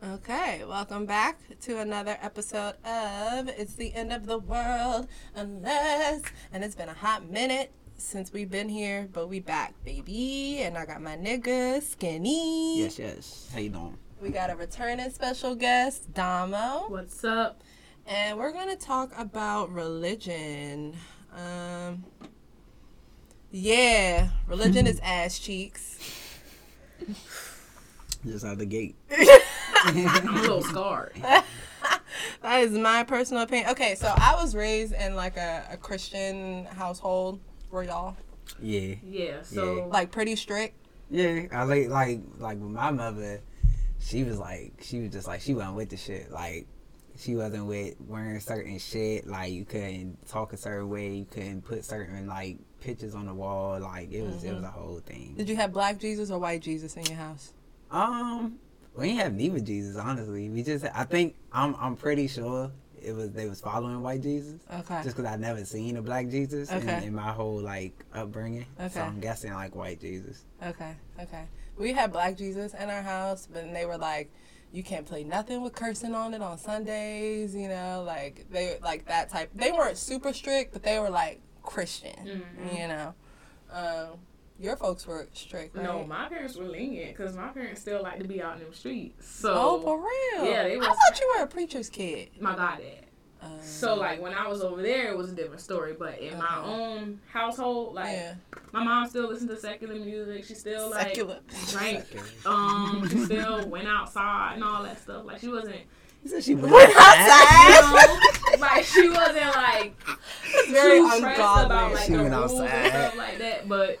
Okay, welcome back to another episode of It's the End of the World Unless. And it's been a hot minute since we've been here, but we back, baby. And I got my nigga, Skinny. Yes, yes. How you doing? We got a returning special guest, Damo. What's up? And we're going to talk about religion. Um, yeah, religion is ass cheeks. Just out the gate. I'm a little scarred. That is my personal opinion. Okay, so I was raised in like a, a Christian household. Were y'all Yeah. Yeah, so like pretty strict? Yeah. I like like like with my mother, she was like she was just like she wasn't with the shit. Like she wasn't with wearing certain shit. Like you couldn't talk a certain way. You couldn't put certain like pictures on the wall. Like it was it was mm-hmm. a whole thing. Did you have black Jesus or white Jesus in your house? Um, we didn't have neither Jesus. Honestly, we just I think I'm I'm pretty sure it was they was following white Jesus. Okay. Just because I never seen a black Jesus in, Okay. in my whole like upbringing, Okay. so I'm guessing like white Jesus. Okay, okay. We had black Jesus in our house, but they were like, you can't play nothing with cursing on it on Sundays, you know, like they like that type. They weren't super strict, but they were like Christian, you know. Um, your folks were strict, right? no, my parents were lenient because my parents still like to be out in the streets. So oh, for real? Yeah, they I thought you were a preacher's kid. my goddad. Um, So like when I was over there, it was a different story. But in my own household, like yeah, my mom still listened to secular music. She still like secular. drank. Um, she still went outside and all that stuff. Like she wasn't, He said she went Went you outside. know, like she wasn't like Very too stressed about ungodly. like She the went rules and outside. stuff like that. But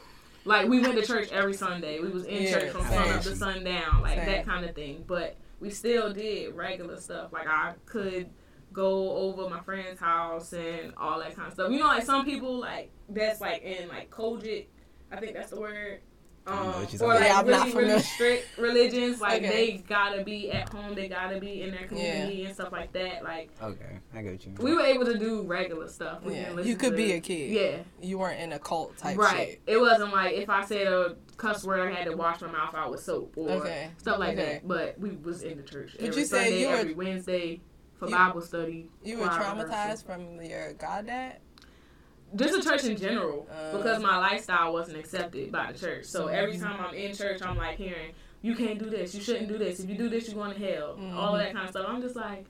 like we went to church every Sunday. We was in Yeah, church from sun up to sundown, like Same. that kind of thing. But we still did regular stuff. Like I could go over my friend's house and all that kind of stuff. You know, like some people like that's like in like COGIC. I think that's the word. I don't know Um, what you're or like about. Yeah, I'm really, really strict religions, like Okay. they gotta be at home, they gotta be in their community and stuff like that. Like Okay, I get you. we were able to do regular stuff. We Yeah, you could to- be a kid. Yeah, You weren't in a cult type right. shit. It wasn't like if I said a cuss word, I had to wash my mouth out with soap or Okay. stuff like Okay. that. But we was in the church. Did every you say Sunday, you were- every Wednesday for You- Bible study? You were traumatized from your goddad? Just the church in general, Uh, because my lifestyle wasn't accepted by the church. So every time I'm in church, I'm like hearing, "You can't do this. You shouldn't do this. If you do this, you're going to hell." All of that kind of stuff. I'm just like,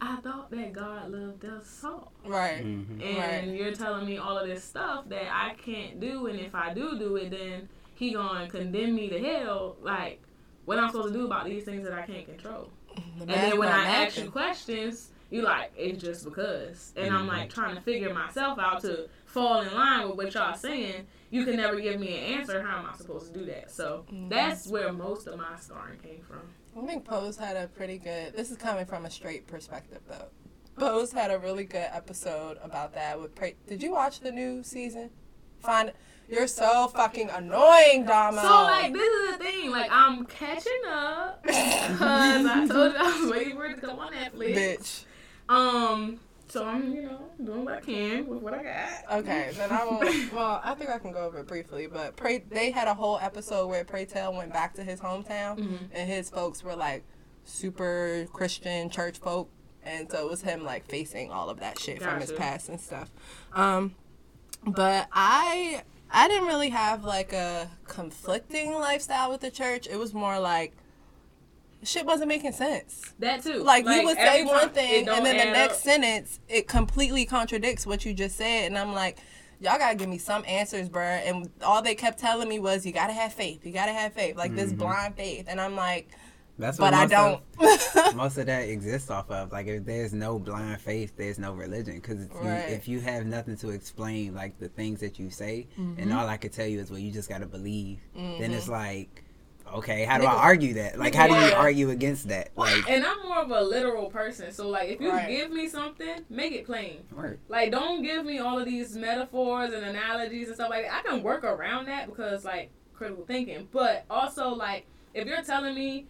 I thought that God loved us all. Right. Mhm. and Right. you're telling me all of this stuff that I can't do, and if I do do it, then he gonna condemn me to hell. Like, what I'm supposed to do about these things that I can't control? The and then when I ask you questions, you like it's just because, and I'm like trying to figure myself out to fall in line with what y'all saying. You can never give me an answer. How am I supposed to do that? So Mm-hmm. that's where most of my scarring came from. I think Pose had a pretty good. This is coming from a straight perspective, though. Pose had a really good episode about that. With pra- did you watch the new season? Find you're so fucking annoying, Dama. So like this is the thing, like I'm catching up because I told you I was waiting for it to come on Netflix. bitch. Um, so I'm you know doing what I can with what I got. Okay, then I won't. Well, I think I can go over it briefly. But pray, they had a whole episode where Pray Tell went back to his hometown, Mhm. and his folks were like super Christian church folk, and so it was him like facing all of that shit from his past and stuff. Um, but I I didn't really have like a conflicting lifestyle with the church. It was more like shit wasn't making sense. That too. Like, you would say one time, thing, and then the next up. sentence it completely contradicts what you just said, and I'm like, y'all gotta give me some answers, bruh. And all they kept telling me was, you gotta have faith, you gotta have faith, like this Mhm. blind faith, and I'm like, That's but I don't. Of, most of that exists off of like if there's no blind faith, there's no religion. Because if, you- Right. if you have nothing to explain like the things that you say, Mm-hmm. and all I could tell you is well, you just gotta believe. Then it's like, okay, how do Nigga. I argue that? Like, how do you argue against that? Like, And I'm more of a literal person, so like if you Right. give me something, make it plain. work. Like don't give me all of these metaphors and analogies and stuff like that. I can work around that because like critical thinking, but also like if you're telling me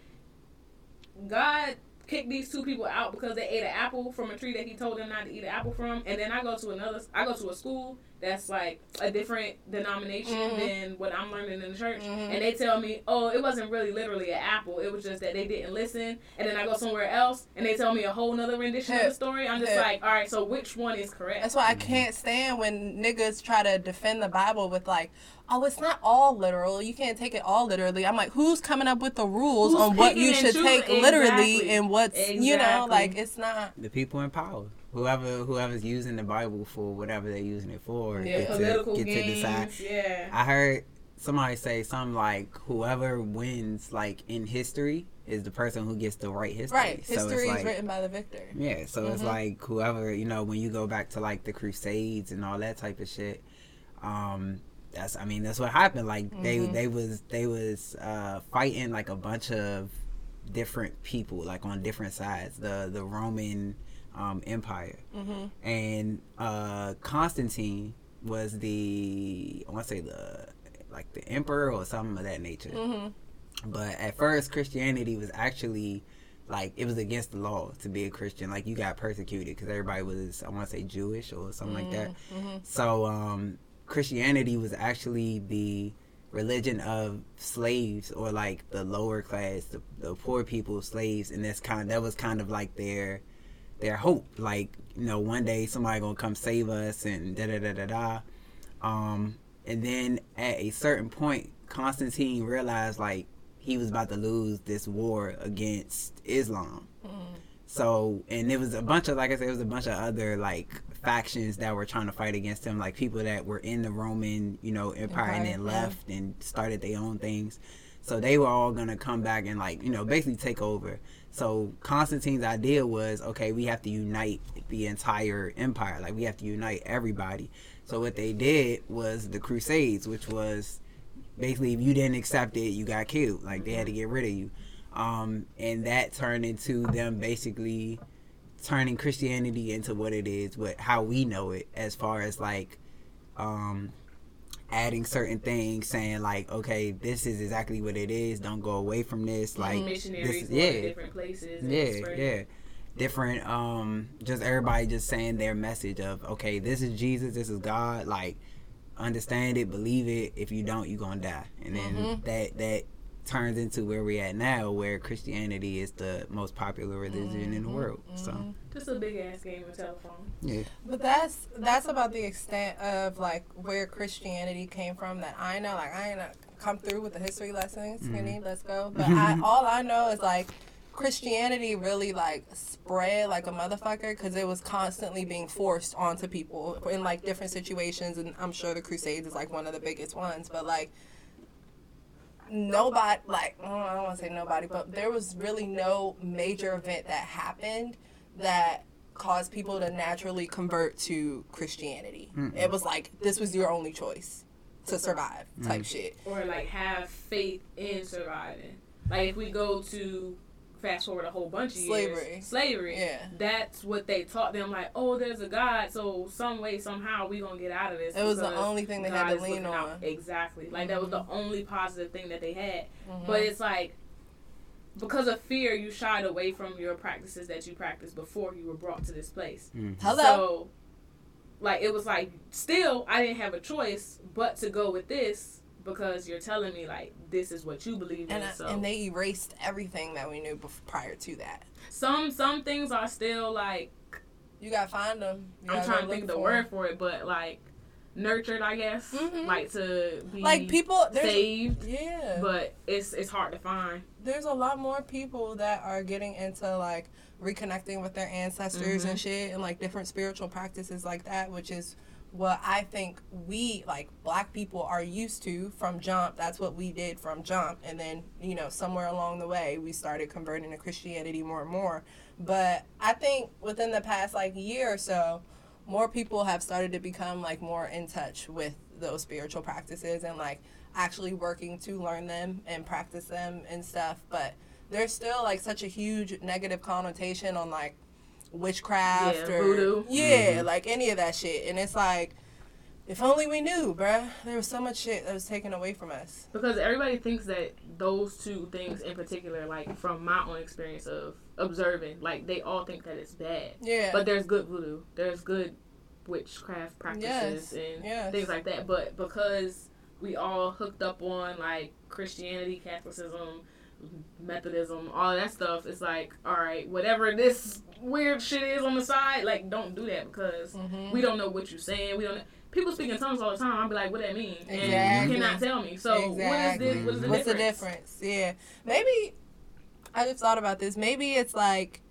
God kicked these two people out because they ate an apple from a tree that he told them not to eat an apple from, and then I go to another, I go to a school that's like a different denomination Mhm. than what I'm learning in the church, Mhm. and they tell me, oh, it wasn't really literally an apple. It was just that they didn't listen, and then I go somewhere else and they tell me a whole nother rendition of the story. I'm just Yeah. like, all right, so which one is correct? That's why I can't stand when niggas try to defend the Bible with like, oh, it's not all literal. You can't take it all literally. I'm like, who's coming up with the rules Who's on what you should choosing? take literally and what's you know like it's not. The people in power, whoever whoever's using the Bible for whatever they're using it for, Yeah, get Political to get games, to decide. yeah. I heard somebody say something like, "Whoever wins, like in history, is the person who gets to write history." Right. So History it's is written by the victor. Yeah, so it's Mhm. like whoever you know when you go back to like the Crusades and all that type of shit. Um, that's I mean that's what happened. Like they Mhm. they was they was uh, fighting like a bunch of different people like on different sides. The the Roman um, Empire hmm and uh, Constantine was the I want to say the like the emperor or something of that nature. hmm But at first, Christianity was actually like it was against the law to be a Christian. Like you got persecuted because everybody was I want to say Jewish or something like that. hmm So um, Christianity was actually the religion of slaves or like the lower class, the, the poor people, slaves, and that's kind of that was kind of like their their hope. Like you know, one day somebody gonna come save us and da da da da da. Um, and then at a certain point, Constantine realized like he was about to lose this war against Islam. So, and it was a bunch of, like I said, it was a bunch of other like factions that were trying to fight against him, like people that were in the Roman, you know, empire, and Empire, then yeah. left and started their own things. So they were all gonna come back and like, you know, basically take over. So Constantine's idea was, okay, we have to unite the entire empire. Like we have to unite everybody. So what they did was the Crusades, which was basically if you didn't accept it, you got killed. Like they had to get rid of you. Um, and that turned into them basically turning Christianity into what it is, what how we know it, as far as like um, adding certain things, saying like, okay, this is exactly what it is. Don't go away from this. Like, missionaries this, yeah, different places. yeah, yeah. Different, um, just everybody just saying their message of, okay, this is Jesus, this is God. Like, understand it, believe it. If you don't, you're gonna die. And then Mhm. that that turns into where we're at now, where Christianity is the most popular religion in the Mhm, world. So, Just a big ass game of telephone. yeah. But that's that's about the extent of like where Christianity came from that I know. Like I ain't come through with the history lessons, mm-hmm. skinny. Let's go. But I, all I know is like Christianity really like spread like a motherfucker because it was constantly being forced onto people in like different situations, and I'm sure the Crusades is like one of the biggest ones. But like nobody like oh, I don't want to say nobody, but there was really no major event that happened that caused people to naturally convert to Christianity. Mm-mm. It was like this was your only choice to survive type mm-hmm. shit. Or like have faith in surviving. Like if we go to fast forward a whole bunch of Slavery. years. Slavery. Yeah. That's what they taught them, like, oh, there's a God, so some way, somehow we gonna get out of this. It was the only thing they God had to lean looking out. on. Exactly. Like that was the mm-hmm. only positive thing that they had. Mhm. But it's like because of fear, you shied away from your practices that you practiced before you were brought to this place. Mhm. Hello. So, like, it was like, still, I didn't have a choice but to go with this because you're telling me, like, this is what you believe and, in. I- So, and they erased everything that we knew bef- prior to that. some some things are still like, You gotta find them. You I'm gotta trying to think of the for 'em. word for it, but like, nurtured, I guess, Mhm. like to be Like people, saved. yeah, But it's it's hard to find. there's a lot more people that are getting into like reconnecting with their ancestors Mhm. and shit and like different spiritual practices like that which is what i think we like black people are used to from jump that's what we did from jump and then you know somewhere along the way we started converting to christianity more and more but i think within the past like year or so more people have started to become like more in touch with those spiritual practices and like actually working to learn them and practice them and stuff but there's still like such a huge negative connotation on like witchcraft Yeah, or voodoo. yeah Mhm. like any of that shit and it's like if only we knew bruh there was so much shit that was taken away from us because everybody thinks that those two things in particular, like from my own experience of observing, like they all think that it's bad. yeah But there's good voodoo. There's good witchcraft practices Yes, and yes. things like that. But because we all hooked up on like Christianity, Catholicism, Methodism, all that stuff, it's like, all right, whatever this weird shit is on the side, like, don't do that because Mhm. we don't know what you're saying. We don't. People speak in tongues all the time. I'll be like, what that mean? And Exactly. you cannot tell me. So what is this? What is the What's difference? the difference? Yeah. Maybe I just thought about this. Maybe it's like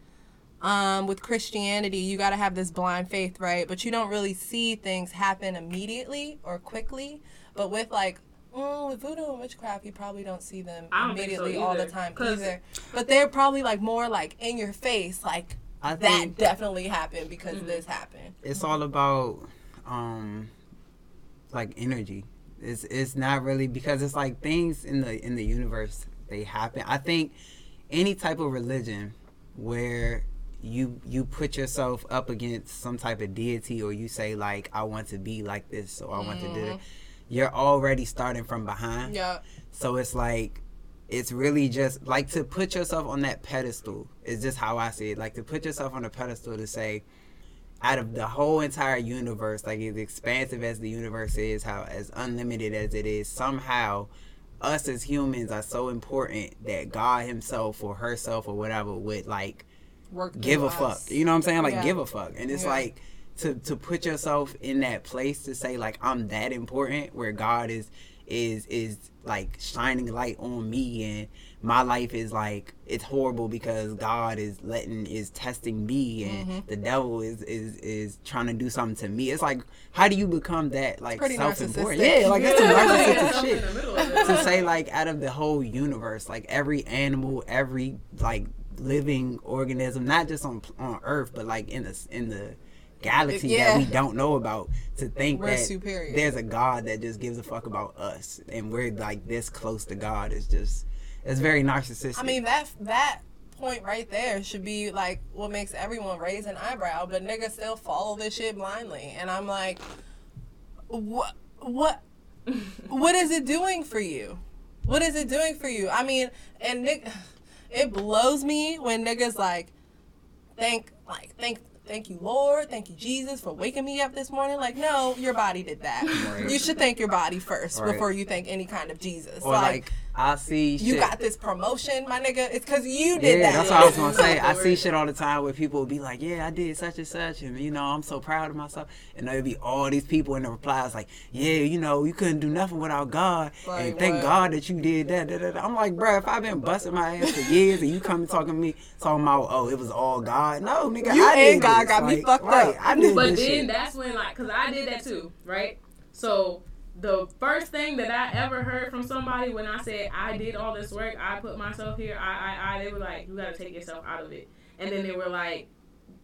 um, with Christianity, you got to have this blind faith, right? But you don't really see things happen immediately or quickly. But with like mm, with voodoo and witchcraft, you probably don't see them don't think so immediately all the time either. But they're probably like more like in your face, like I that definitely happened because Mhm. this happened. it's all about um like energy. It's it's not really because it's like things in the in the universe they happen. I think any type of religion where you you put yourself up against some type of deity or you say like I want to be like this or I want to do mm-hmm. it, you're already starting from behind. Yeah. So it's like it's really just like to put yourself on that pedestal is just how I see it. Like to put yourself on a pedestal to say out of the whole entire universe, like as expansive as the universe is, how as unlimited as it is, somehow us as humans are so important that God himself or herself or whatever would like Work give a through fuck. You know what I'm saying? Like Yeah. give a fuck. And it's Yeah. like to to put yourself in that place to say like I'm that important where God is is is like shining light on me and my life is like it's horrible because God is letting is testing me and Mhm. the devil is is is trying to do something to me. It's like how do you become that like pretty self important? Yeah, like that's some Yeah, narcissistic something shit in the middle of it. to say like out of the whole universe, like every animal, every like living organism, not just on on Earth, but like in the in the galaxy Yeah. that we don't know about, to think We're that superior. there's a God that just gives a fuck about us, and we're like this close to God is just it's very narcissistic. I mean that that point right there should be like what makes everyone raise an eyebrow, but niggas still follow this shit blindly, and I'm like, what what what is it doing for you? What is it doing for you? I mean, and Nick, it blows me when niggas like thank like thank thank you Lord, thank you Jesus for waking me up this morning. Like, no, your body did that. Right. You should thank your body first Right. before you thank any kind of Jesus. or like, I see you shit. got this promotion, my nigga. It's because you did yeah, that. that's what I was gonna say. I see shit all the time where people will be like, "Yeah, I did such and such," and you know, I'm so proud of myself. And there'll be all these people in the replies like, "Yeah, you know, you couldn't do nothing without God, Like and thank what? God that you did that." Da, da, da. I'm like, bruh, if I've been busting my ass for years and you come and talking to me talking about, "Oh, it was all God," no, nigga, You I and did God this. got me fucked right, up. I did But this then shit. that's when like, cause I did that too, right? So the first thing that I ever heard from somebody when I said I did all this work, I put myself here, I, I, I, they were like, you gotta take yourself out of it. And then they were like,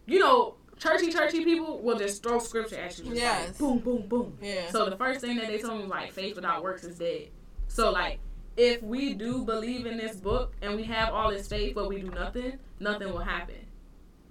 you know, churchy, churchy people will just throw scripture at you, just Yes. like boom, boom, boom. Yeah. So the first thing that they told me was like, faith without works is dead. So like, if we do believe in this book and we have all this faith, but we do nothing, nothing will happen.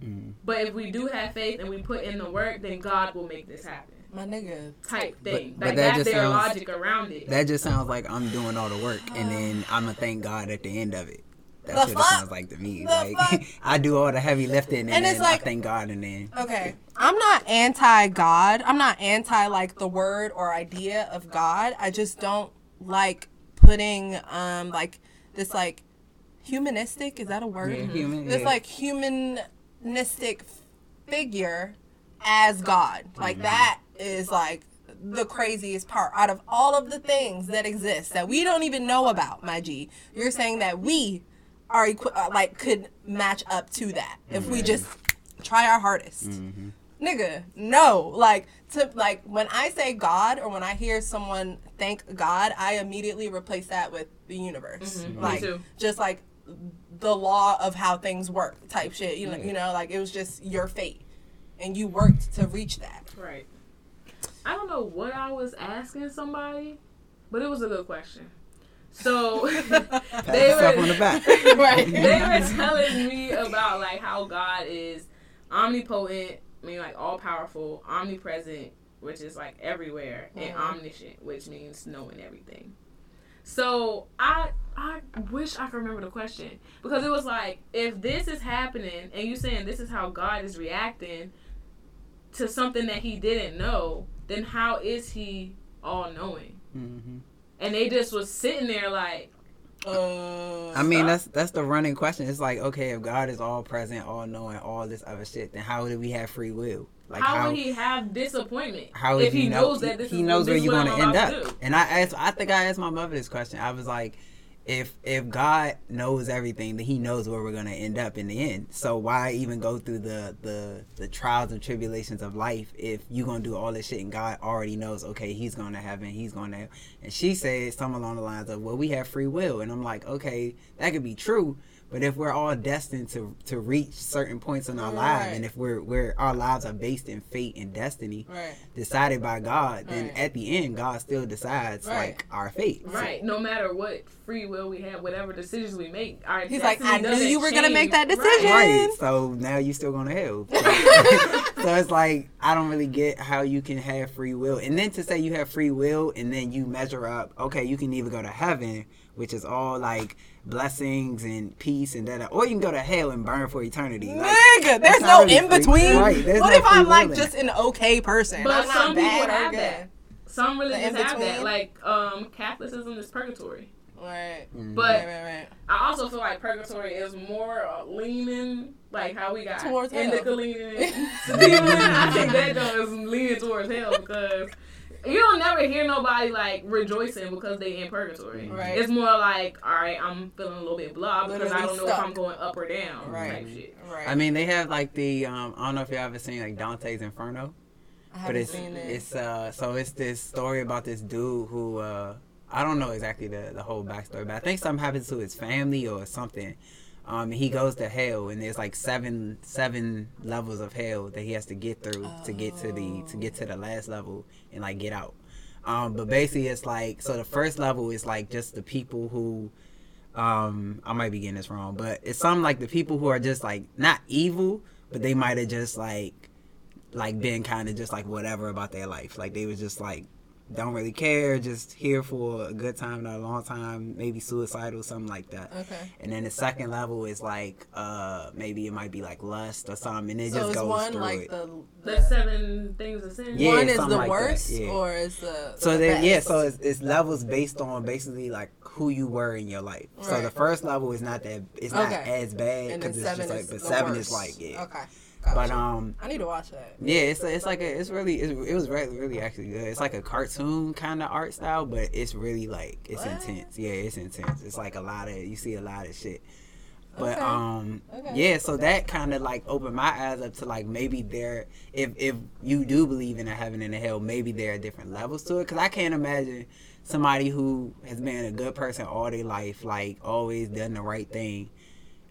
Mhm. But if we do have faith and we put in the work, then God will make this happen. My nigga. Type thing. but like that that's just their sounds- logic around it. That just sounds like I'm doing all the work, and then I'm gonna thank God at the end of it. That's The what fuck? it sounds like to me. The like fuck? I do all the heavy lifting, and, And it's then like- I thank God, and then Okay. I'm not anti God. I'm not anti like the word or idea of God. I just don't like putting um like this like humanistic is that a word? Yeah, human, This yeah. like humanistic figure as God. Like Mm-hmm. that is like the craziest part out of all of the things that exist that we don't even know about, my G. You're saying that we are equi- uh, like could match up to that if we just try our hardest. Mhm. Nigga, no. Like to like when I say God or when I hear someone thank God, I immediately replace that with the universe. Mhm. Me Like too. just like the law of how things work type shit. You know, Yeah. you know, like it was just your fate. And you worked to reach that. Right. I don't know what I was asking somebody, but it was a good question. So they were on the back. right. they were telling me about like how God is omnipotent, I mean like all powerful, omnipresent, which is like everywhere, and Mhm. omniscient, which means knowing everything. So I I wish I could remember the question because it was like if this is happening and you saying this is how God is reacting, to something that he didn't know, then how is he all knowing? hmm And they just was sitting there like, Uh, I mean, Stop. that's that's the running question. It's like, okay, if God is all present, all knowing, all this other shit, then how do we have free will? Like how, would he have disappointment how if would he, know, knows that this he is knows this where is you're going to end up? do? And I asked, I think I asked my mother this question. I was like, if if God knows everything, then He knows where we're going to end up in the end. So why even go through the the the trials and tribulations of life if you're going to do all this shit and God already knows? Okay, He's going to heaven, He's going to. And she said something along the lines of, well, we have free will, and I'm like, okay, that could be true. But if we're all destined to to reach certain points in our lives, Right. and if we're we're our lives are based in fate and destiny, right. decided by God, then Right. at the end, God still decides Right. like our fate. So- Right. No matter what free will we have, whatever decisions we make, our He's like, I knew you were gonna make that decision. Right. Right. So now you're still going to hell. So, so it's like I don't really get how you can have free will, and then to say you have free will, and then you measure up. Okay, you can either go to heaven, which is all like blessings and peace and that, or you can go to hell and burn for eternity. Like, Nigga, there's no really in between. right, what no if I'm free like will just an okay person? But I'm not some bad people or have that. Some The religions have that. Like um, Catholicism is purgatory. Right. Mhm. But right, right, right. I also feel like purgatory is more uh, leaning, like how we got Towards hell. indica leaning. I think that though is leaning towards hell because you don't never hear nobody like rejoicing because they in purgatory. Right. It's more like, all right, I'm feeling a little bit blah because I don't know stuck. if I'm going up or down Right. type shit. Right. I mean, they have like the um, I don't know if y'all ever seen like Dante's Inferno. I but haven't it's seen it. it's uh so it's this story about this dude who uh I don't know exactly the the whole backstory, but I think something happens to his family or something. Um, he goes to hell, and there's like seven seven levels of hell that he has to get through to get to the to get to the last level and like get out. Um, but basically, it's like so the first level is like just the people who um I might be getting this wrong, but it's something like the people who are just like not evil, but they might have just like like been kind of just like whatever about their life. Like they was just like don't really care, just here for a good time, not a long time, maybe suicidal, something like that. okay. And then the second level is like uh maybe it might be like lust or something, and it So just goes one through like it. the, The the seven things of sin. Yeah, one is the like that, worst, yeah. or is the So the there, yeah, so it's, it's levels based on basically like who you were in your life. So the first level is not that it's not Okay. as bad because it's just like but the seven worst. is like yeah. Okay. But um I need to watch that. yeah, it's it's like a, it's really it's, it was really really actually good. It's like a cartoon kind of art style, but it's really like it's What? intense. Yeah, it's intense. It's like a lot of you see a lot of shit. But Okay. um Okay. yeah, so that kind of like opened my eyes up to like maybe there if if you do believe in a heaven and a hell, maybe there are different levels to it. Cause I can't imagine somebody who has been a good person all their life, like always done the right thing,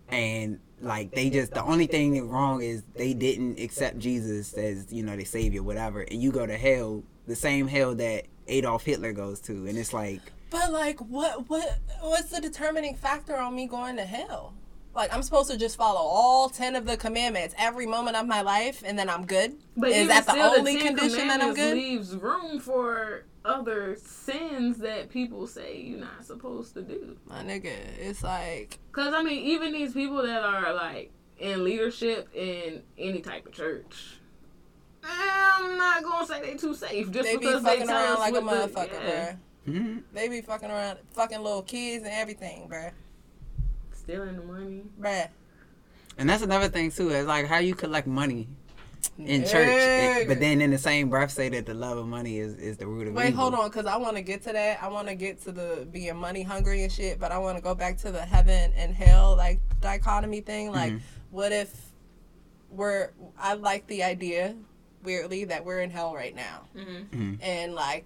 and like they just the only thing wrong is they didn't accept Jesus as you know their savior, whatever, and you go to hell, the same hell that Adolf Hitler goes to, and it's like. But like, what what what's the determining factor on me going to hell? Like, I'm supposed to just follow all ten of the commandments every moment of my life, and then I'm good. But is that the only Ten condition that I'm good? Leaves room for other sins that people say you're not supposed to do. My nigga, it's like Cause I mean, even these people that are like in leadership in any type of church, I'm not gonna say they too safe just they be because they fucking tell around us like a what the- motherfucker, yeah. bruh. mhm. They be fucking around, fucking little kids and everything, bruh. stealing the money. Bruh. And that's another thing too. is like how you collect money in church, Nigga. but then in the same breath say that the love of money is, is the root of Wait, evil. hold on, cause I want to get to that. I want to get to the being money hungry and shit, but I want to go back to the heaven and hell like dichotomy thing. Like, Mhm. what if we're? I like the idea, weirdly, that we're in hell right now, Mm-hmm. and like,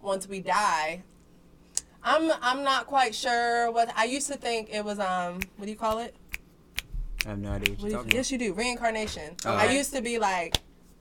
once we die, I'm I'm not quite sure what I used to think it was. Um, what do you call it? I have no idea what What you're do you- talking yes, you do. Reincarnation. Oh. I used to be like,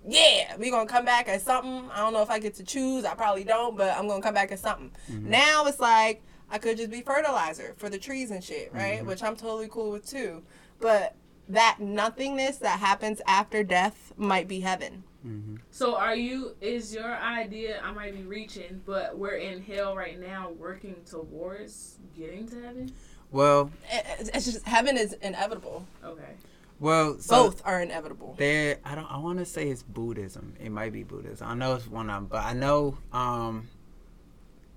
yeah, we gonna come back as something. I don't know if I get to choose. I probably don't, but I'm gonna come back as something. Mhm. Now it's like I could just be fertilizer for the trees and shit, right? Mhm. Which I'm totally cool with too. But that nothingness that happens after death might be heaven. hmm So are you? Is your idea? I might be reaching, but we're in hell right now, working towards getting to heaven. Well, It's just heaven is inevitable. Okay. Well, so Both are inevitable. there I don't I want to say it's Buddhism. It might be Buddhism. I know it's one of them, but I know um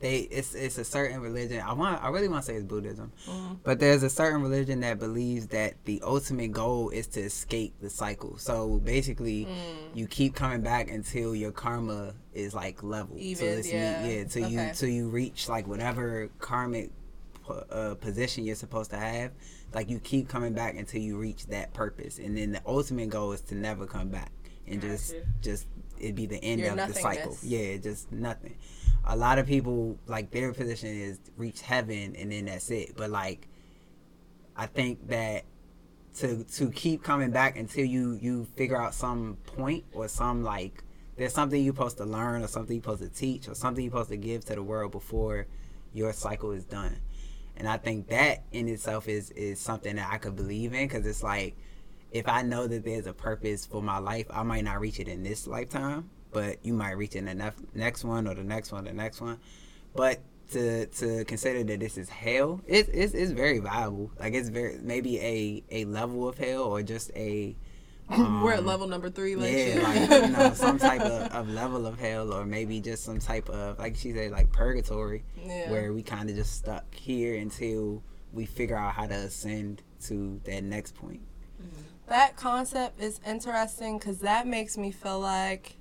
they it's it's a certain religion. I want I really want to say it's Buddhism. Mhm. But there's a certain religion that believes that the ultimate goal is to escape the cycle. So basically Mm. you keep coming back until your karma is like level. Even, so it's yeah. yeah, till you Okay. till you reach like whatever karmic po- uh, position you're supposed to have. Like you keep coming back until you reach that purpose, and then the ultimate goal is to never come back and just Gotcha. just it'd be the end Your of the cycle. Yeah, just nothing. A lot of people like their position is reach heaven and then that's it. But like, I think that to to keep coming back until you you figure out some point or some like there's something you're supposed to learn or something you're supposed to teach or something you're supposed to give to the world before your cycle is done. And I think that in itself is is something that I could believe in because it's like if I know that there's a purpose for my life, I might not reach it in this lifetime, but you might reach it in the nef- next one or the next one, the next one. But to to consider that this is hell, it, it's it's very viable. Like it's very maybe a a level of hell or just a We're at um, level number three. Like yeah, shit. like you know, some type of, of level of hell, or maybe just some type of like she said, like purgatory, Yeah. where we kind of just stuck here until we figure out how to ascend to that next point. That concept is interesting because that makes me feel like,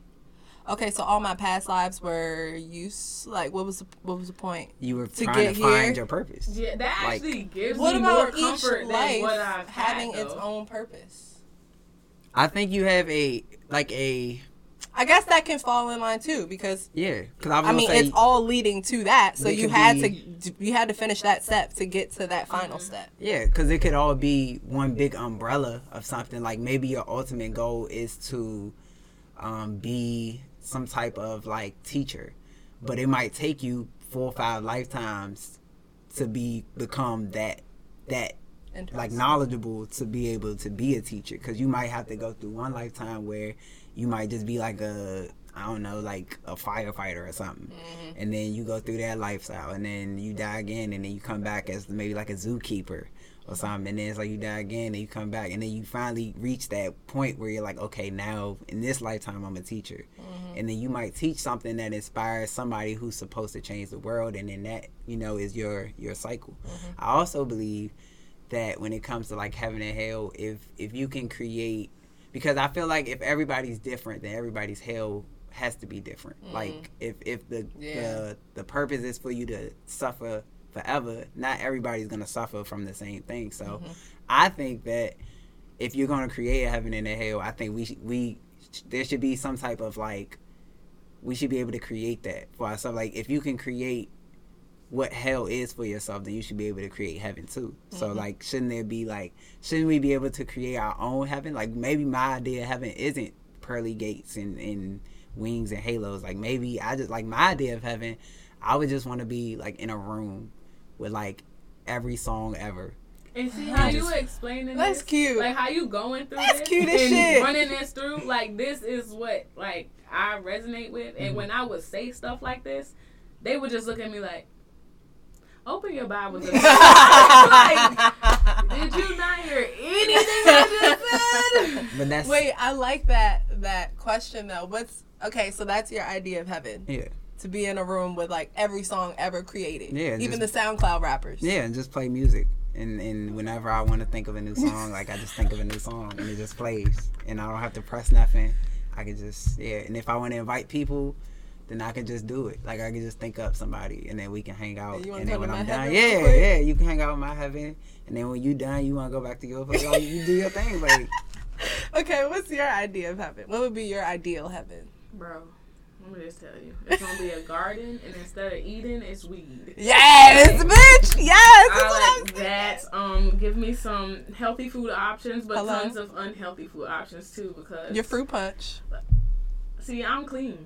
okay, so all my past lives were use like what was the, what was the point? You were To trying get to find here? your purpose. Yeah, that Like- actually gives What me more about each comfort than life what I've having had, its own purpose? I think you have a like a I guess that can fall in line too because yeah. Because I, I mean it's all leading to that. So you had be- to you had to finish that step to get to that final Mm-hmm. step. Yeah, because it could all be one big umbrella of something. Like maybe your ultimate goal is to um, be some type of like teacher, but it might take you four or five lifetimes to be become that that like knowledgeable to be able to be a teacher. Because you might have to go through one lifetime where you might just be like a I don't know, like a firefighter or something. Mm-hmm. And then you go through that lifestyle and then you die again and then you come back as maybe like a zookeeper or something. And then it's like you die again and you come back and then you finally reach that point where you're like, okay, now in this lifetime I'm a teacher. Mm-hmm. And then you might teach something that inspires somebody who's supposed to change the world and then that, you know, is your your cycle. I also believe that when it comes to like heaven and hell, if if you can create because I feel like if everybody's different, then everybody's hell has to be different. Mm. Like if if the Yeah. the the purpose is for you to suffer forever, not everybody's gonna suffer from the same thing. So mm-hmm. I think that if you're gonna create a heaven and a hell, I think we we there should be some type of like we should be able to create that for ourselves. Like if you can create what hell is for yourself, then you should be able to create heaven too. So like, shouldn't there be like, shouldn't we be able to create our own heaven? Like maybe my idea of heaven isn't pearly gates and, and wings and halos. Like maybe I just like my idea of heaven. I would just want to be like in a room with like every song ever. And see how you Just- explaining That's this? cute. Like how you going through That's this cute as and shit. running this through. Like this is what like I resonate with. Mm-hmm. And when I would say stuff like this, they would just look at me like, "Open your Bible." To like, did you not hear anything I just said? But that's Wait, I like that that question though. What's okay? So that's your idea of heaven yeah, to be in a room with like every song ever created. Yeah, even just- the SoundCloud rappers. yeah, and just play music. And and whenever I want to think of a new song, like I just think of a new song and it just plays, and I don't have to press nothing. I can just yeah. And if I want to invite people, then I can just do it. Like I can just think up somebody, and then we can hang out. you wanna And then when I'm my done, heaven yeah, quick? yeah, you can hang out with my heaven. And then when you done, you want to go back to your place. Like, you do your thing, like Okay, what's your idea of heaven? What would be your ideal heaven? Bro, let me just tell you, it's gonna be a garden, and instead of eating, it's weed. Yes, bitch. Yes. That's what I I'm like that. Um, give me some healthy food options, but Hello? tons of unhealthy food options too. Because Your fruit punch. see, I'm clean.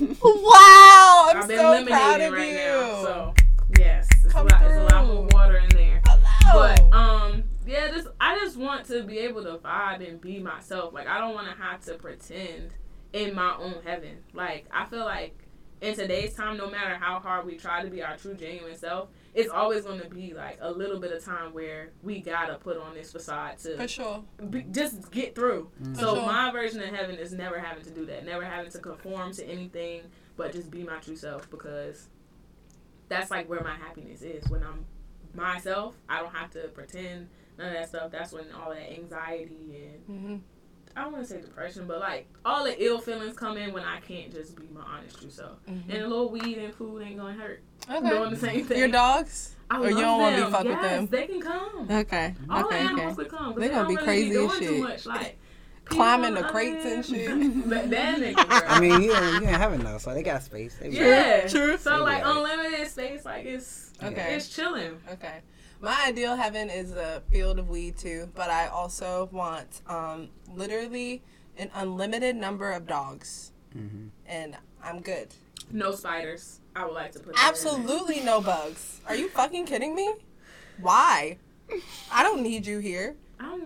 Wow, I'm I've been so proud of right you. now. So yes, it's Come a lot. There's a lot through. more water in there. Hello. But um, yeah, just I just want to be able to vibe and be myself. Like I don't want to have to pretend in my own heaven. Like I feel like in today's time, no matter how hard we try to be our true genuine self, it's always going to be like a little bit of time where we gotta put on this facade to For sure. be, just get through. Mm. So sure. my version of heaven is never having to do that, never having to conform to anything, but just be my true self because that's like where my happiness is when I'm myself. I don't have to pretend none of that stuff. That's when all that anxiety and hmm I don't want to say depression, but like all the ill feelings come in when I can't just be my honest true self. Mhm. And a little weed and food ain't gonna hurt. Okay. Doing the same thing. Your dogs? I Or you love don't wanna be them. fuck with them? They can come. Okay. All the okay. animals Okay. could come. 'cause They They gonna don't be really crazy be as doing shit. Too much. Like Climbing the crates and shit. that, that nigga. I mean, you ain't, you ain't having no, so they got space. They yeah. True. So They like unlimited space, like it's Okay. it's chilling. Okay. My ideal heaven is a field of weed too, but I also want um, literally an unlimited number of dogs, hmm and I'm good. No spiders. I would like to put that in there. Absolutely no bugs. Are you fucking kidding me? Why? I don't need you here.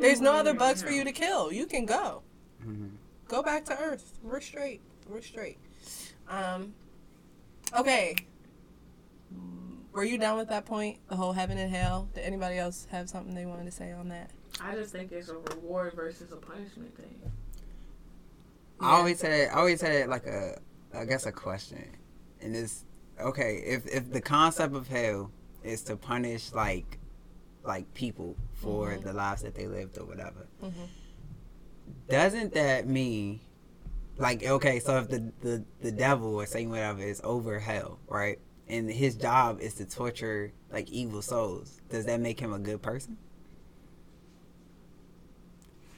There's no other bugs for you to kill. You can go. hmm Go back to Earth. We're straight. We're straight. Um. Okay. Were you done with that point? The whole heaven and hell. Did anybody else have something they wanted to say on that? I just think it's a reward versus a punishment thing. I always said, I always said like a, I guess a question, and it's okay if if the concept of hell is to punish like, like people for Mhm. the lives that they lived or whatever. Mhm. Doesn't that mean, like, okay, so if the the the devil or saying whatever is over hell, right? And his job is to torture like evil souls. Does that make him a good person?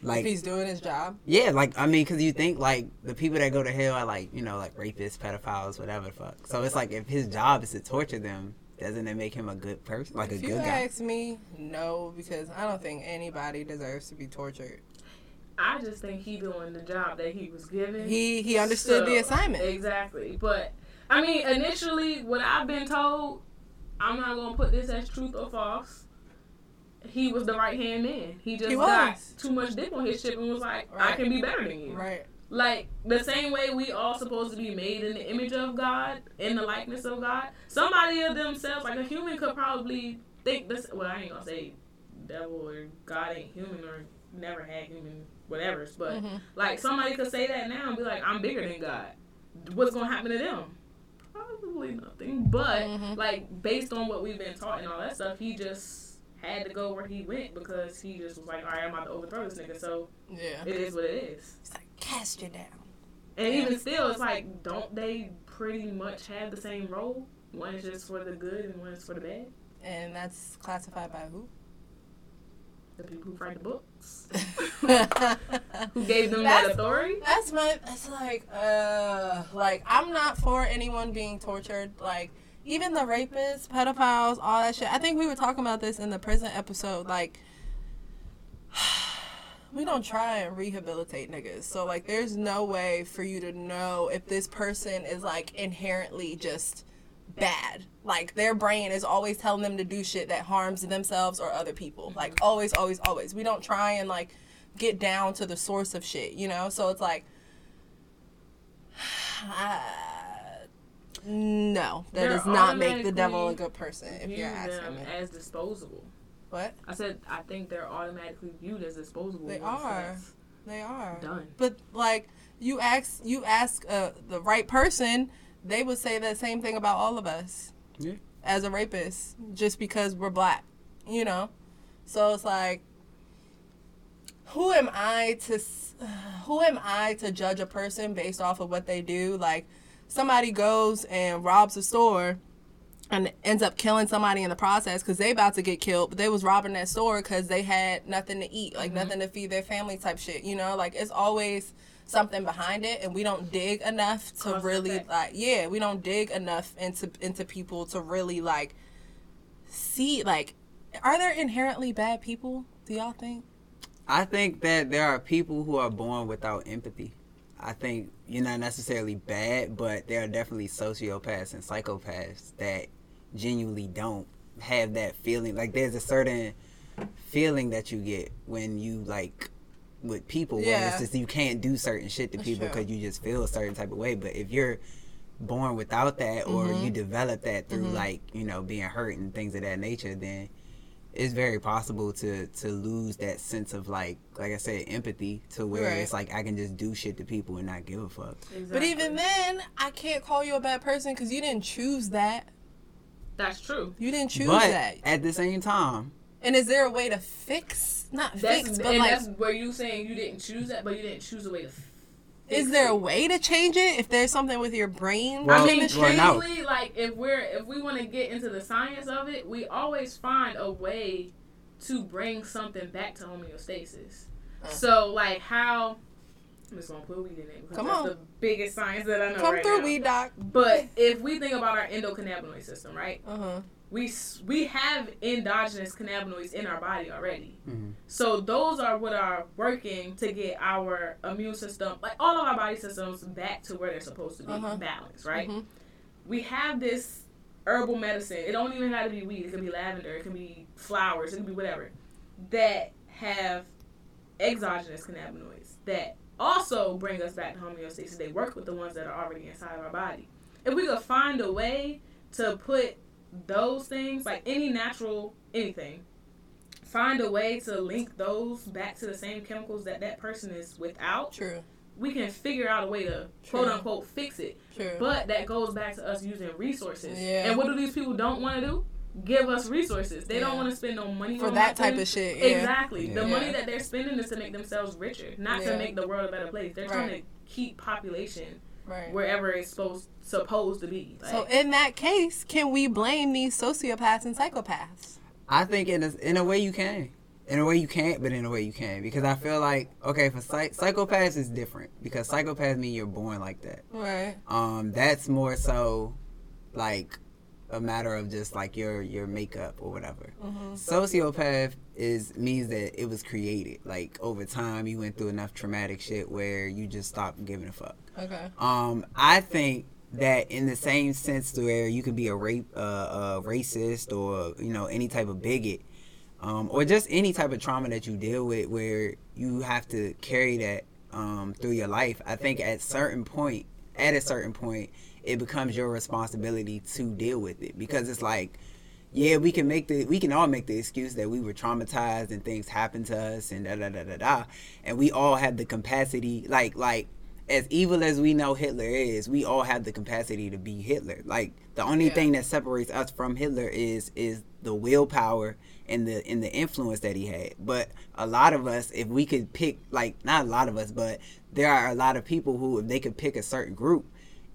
if he's doing his job. Yeah, like I mean, because you think like the people that go to hell are like you know like rapists, pedophiles, whatever the fuck. So it's like if his job is to torture them, doesn't it make him a good person, like if a good guy? If you ask me, no, because I don't think anybody deserves to be tortured. I just think he doing the job that he was given. He he understood the assignment. Exactly. But I mean, initially, what I've been told, I'm not gonna put this as truth or false. He was the right hand man. He just He got too much dick on his chip and was like, I can be better than you. Right. Like the same way we all supposed to be made in the image of God, in the likeness of God. Somebody of themselves, like a human, could probably think this. Well, I ain't gonna say devil or God ain't human or never had human whatever's, but Mhm. like somebody could say that now and be like, I'm bigger than God. What's gonna happen to them? Probably nothing. But Mhm. like based on what we've been taught and all that stuff, he just had to go where he went because he just was like, all right, I'm about to overthrow this nigga. So Yeah. it is what it is. It's like cast you down. And Yeah. even still, it's like, don't they pretty much have the same role? One is just for the good and one is for the bad. And that's classified by who? The people who write the books, who gave them that authority. That's my. That's like, uh, like I'm not for anyone being tortured. Like even the rapists, pedophiles, all that shit. I think we were talking about this in the prison episode. Like, we don't try and rehabilitate niggas. So like, there's no way for you to know if this person is like inherently just bad. Like their brain is always telling them to do shit that harms themselves or other people. Like always, always, always. We don't try and like get down to the source of shit, you know? So it's like uh, no, that They're does not make the devil a good person if you're asking them me. as disposable. What? I said I think they're automatically viewed as disposable. They are. They are. done. But like you ask you ask uh, the right person, they would say that same thing about all of us. Yeah. As a rapist, just because we're black, you know. So it's like, who am I to, who am I to judge a person based off of what they do? Like, somebody goes and robs a store. And ends up killing somebody in the process because they about to get killed, but they was robbing that store because they had nothing to eat, like mm-hmm. nothing to feed their family, type shit. You know, like it's always something behind it, and we don't dig enough to Cause really like, yeah, we don't dig enough into into people to really like see like, are there inherently bad people? Do y'all think? I think that there are people who are born without empathy. I think you're not necessarily bad, but there are definitely sociopaths and psychopaths that genuinely don't have that feeling. Like there's a certain feeling that you get when you like with people. Where it's just you can't do certain shit to people because you just feel a certain type of way. But if you're born without that or Mhm. you develop that through Mhm. like you know being hurt and things of that nature then it's very possible to to lose that sense of like like i said empathy to where Right. it's like i can just do shit to people and not give a fuck But even then, I can't call you a bad person because you didn't choose that. that's true. You didn't choose but that. at the same time And is there a way to fix? Not That's fix, but and like, that's where you saying you didn't choose that, but you didn't choose a way to. Fix is there a way to change it if there's something with your brain Well, I mean, chemistry? well, like if we're if we want to get into the science of it, we always find a way to bring something back to homeostasis. Uh. So like how I'm just gonna put weed in it because Come that's on. the biggest science that I know Come right through, now. we doc. But if we think about our endocannabinoid system, right? Uh huh. We we have endogenous cannabinoids in our body already. Mhm. So those are what are working to get our immune system, like all of our body systems, back to where they're supposed to be Uh-huh. balanced, right? Mhm. We have this herbal medicine. It don't even have to be weed. It can be lavender. It can be flowers. It can be whatever that have exogenous cannabinoids that also bring us back to homeostasis. They work with the ones that are already inside of our body. If we could find a way to put those things, like any natural anything, find a way to link those back to the same chemicals that that person is without, True. we can figure out a way to True. quote unquote fix it. True. But that goes back to us using resources. Yeah. And what do these people don't want to do? Give us resources. They don't want to spend no money for that type of shit. Yeah. Exactly. The Yeah. money that they're spending is to make themselves richer, not Yeah. to make the world a better place. They're trying to keep population Right. wherever it's supposed supposed to be. Like, So in that case, can we blame these sociopaths and psychopaths? I think in a, in a way you can. In a way you can't, but in a way you can. Because I feel like, okay, for psych- psychopaths is different. Because psychopaths mean you're born like that. Right. Um, that's more so like a matter of just like your your makeup or whatever. Mm-hmm. Sociopath is means that it was created. Like over time you went through enough traumatic shit where you just stopped giving a fuck. Okay. Um, I think that in the same sense to where you can be a rape, uh, a racist, or you know any type of bigot, um, or just any type of trauma that you deal with, where you have to carry that um, through your life. I think at certain point, at a certain point, it becomes your responsibility to deal with it because it's like. Yeah, we can make the we can all make the excuse that we were traumatized and things happened to us and da da da da da, and we all have the capacity like like as evil as we know Hitler is, we all have the capacity to be Hitler. Like the only Yeah. thing that separates us from Hitler is is the willpower and the and the influence that he had. But a lot of us, if we could pick, like not a lot of us, but there are a lot of people who, if they could pick a certain group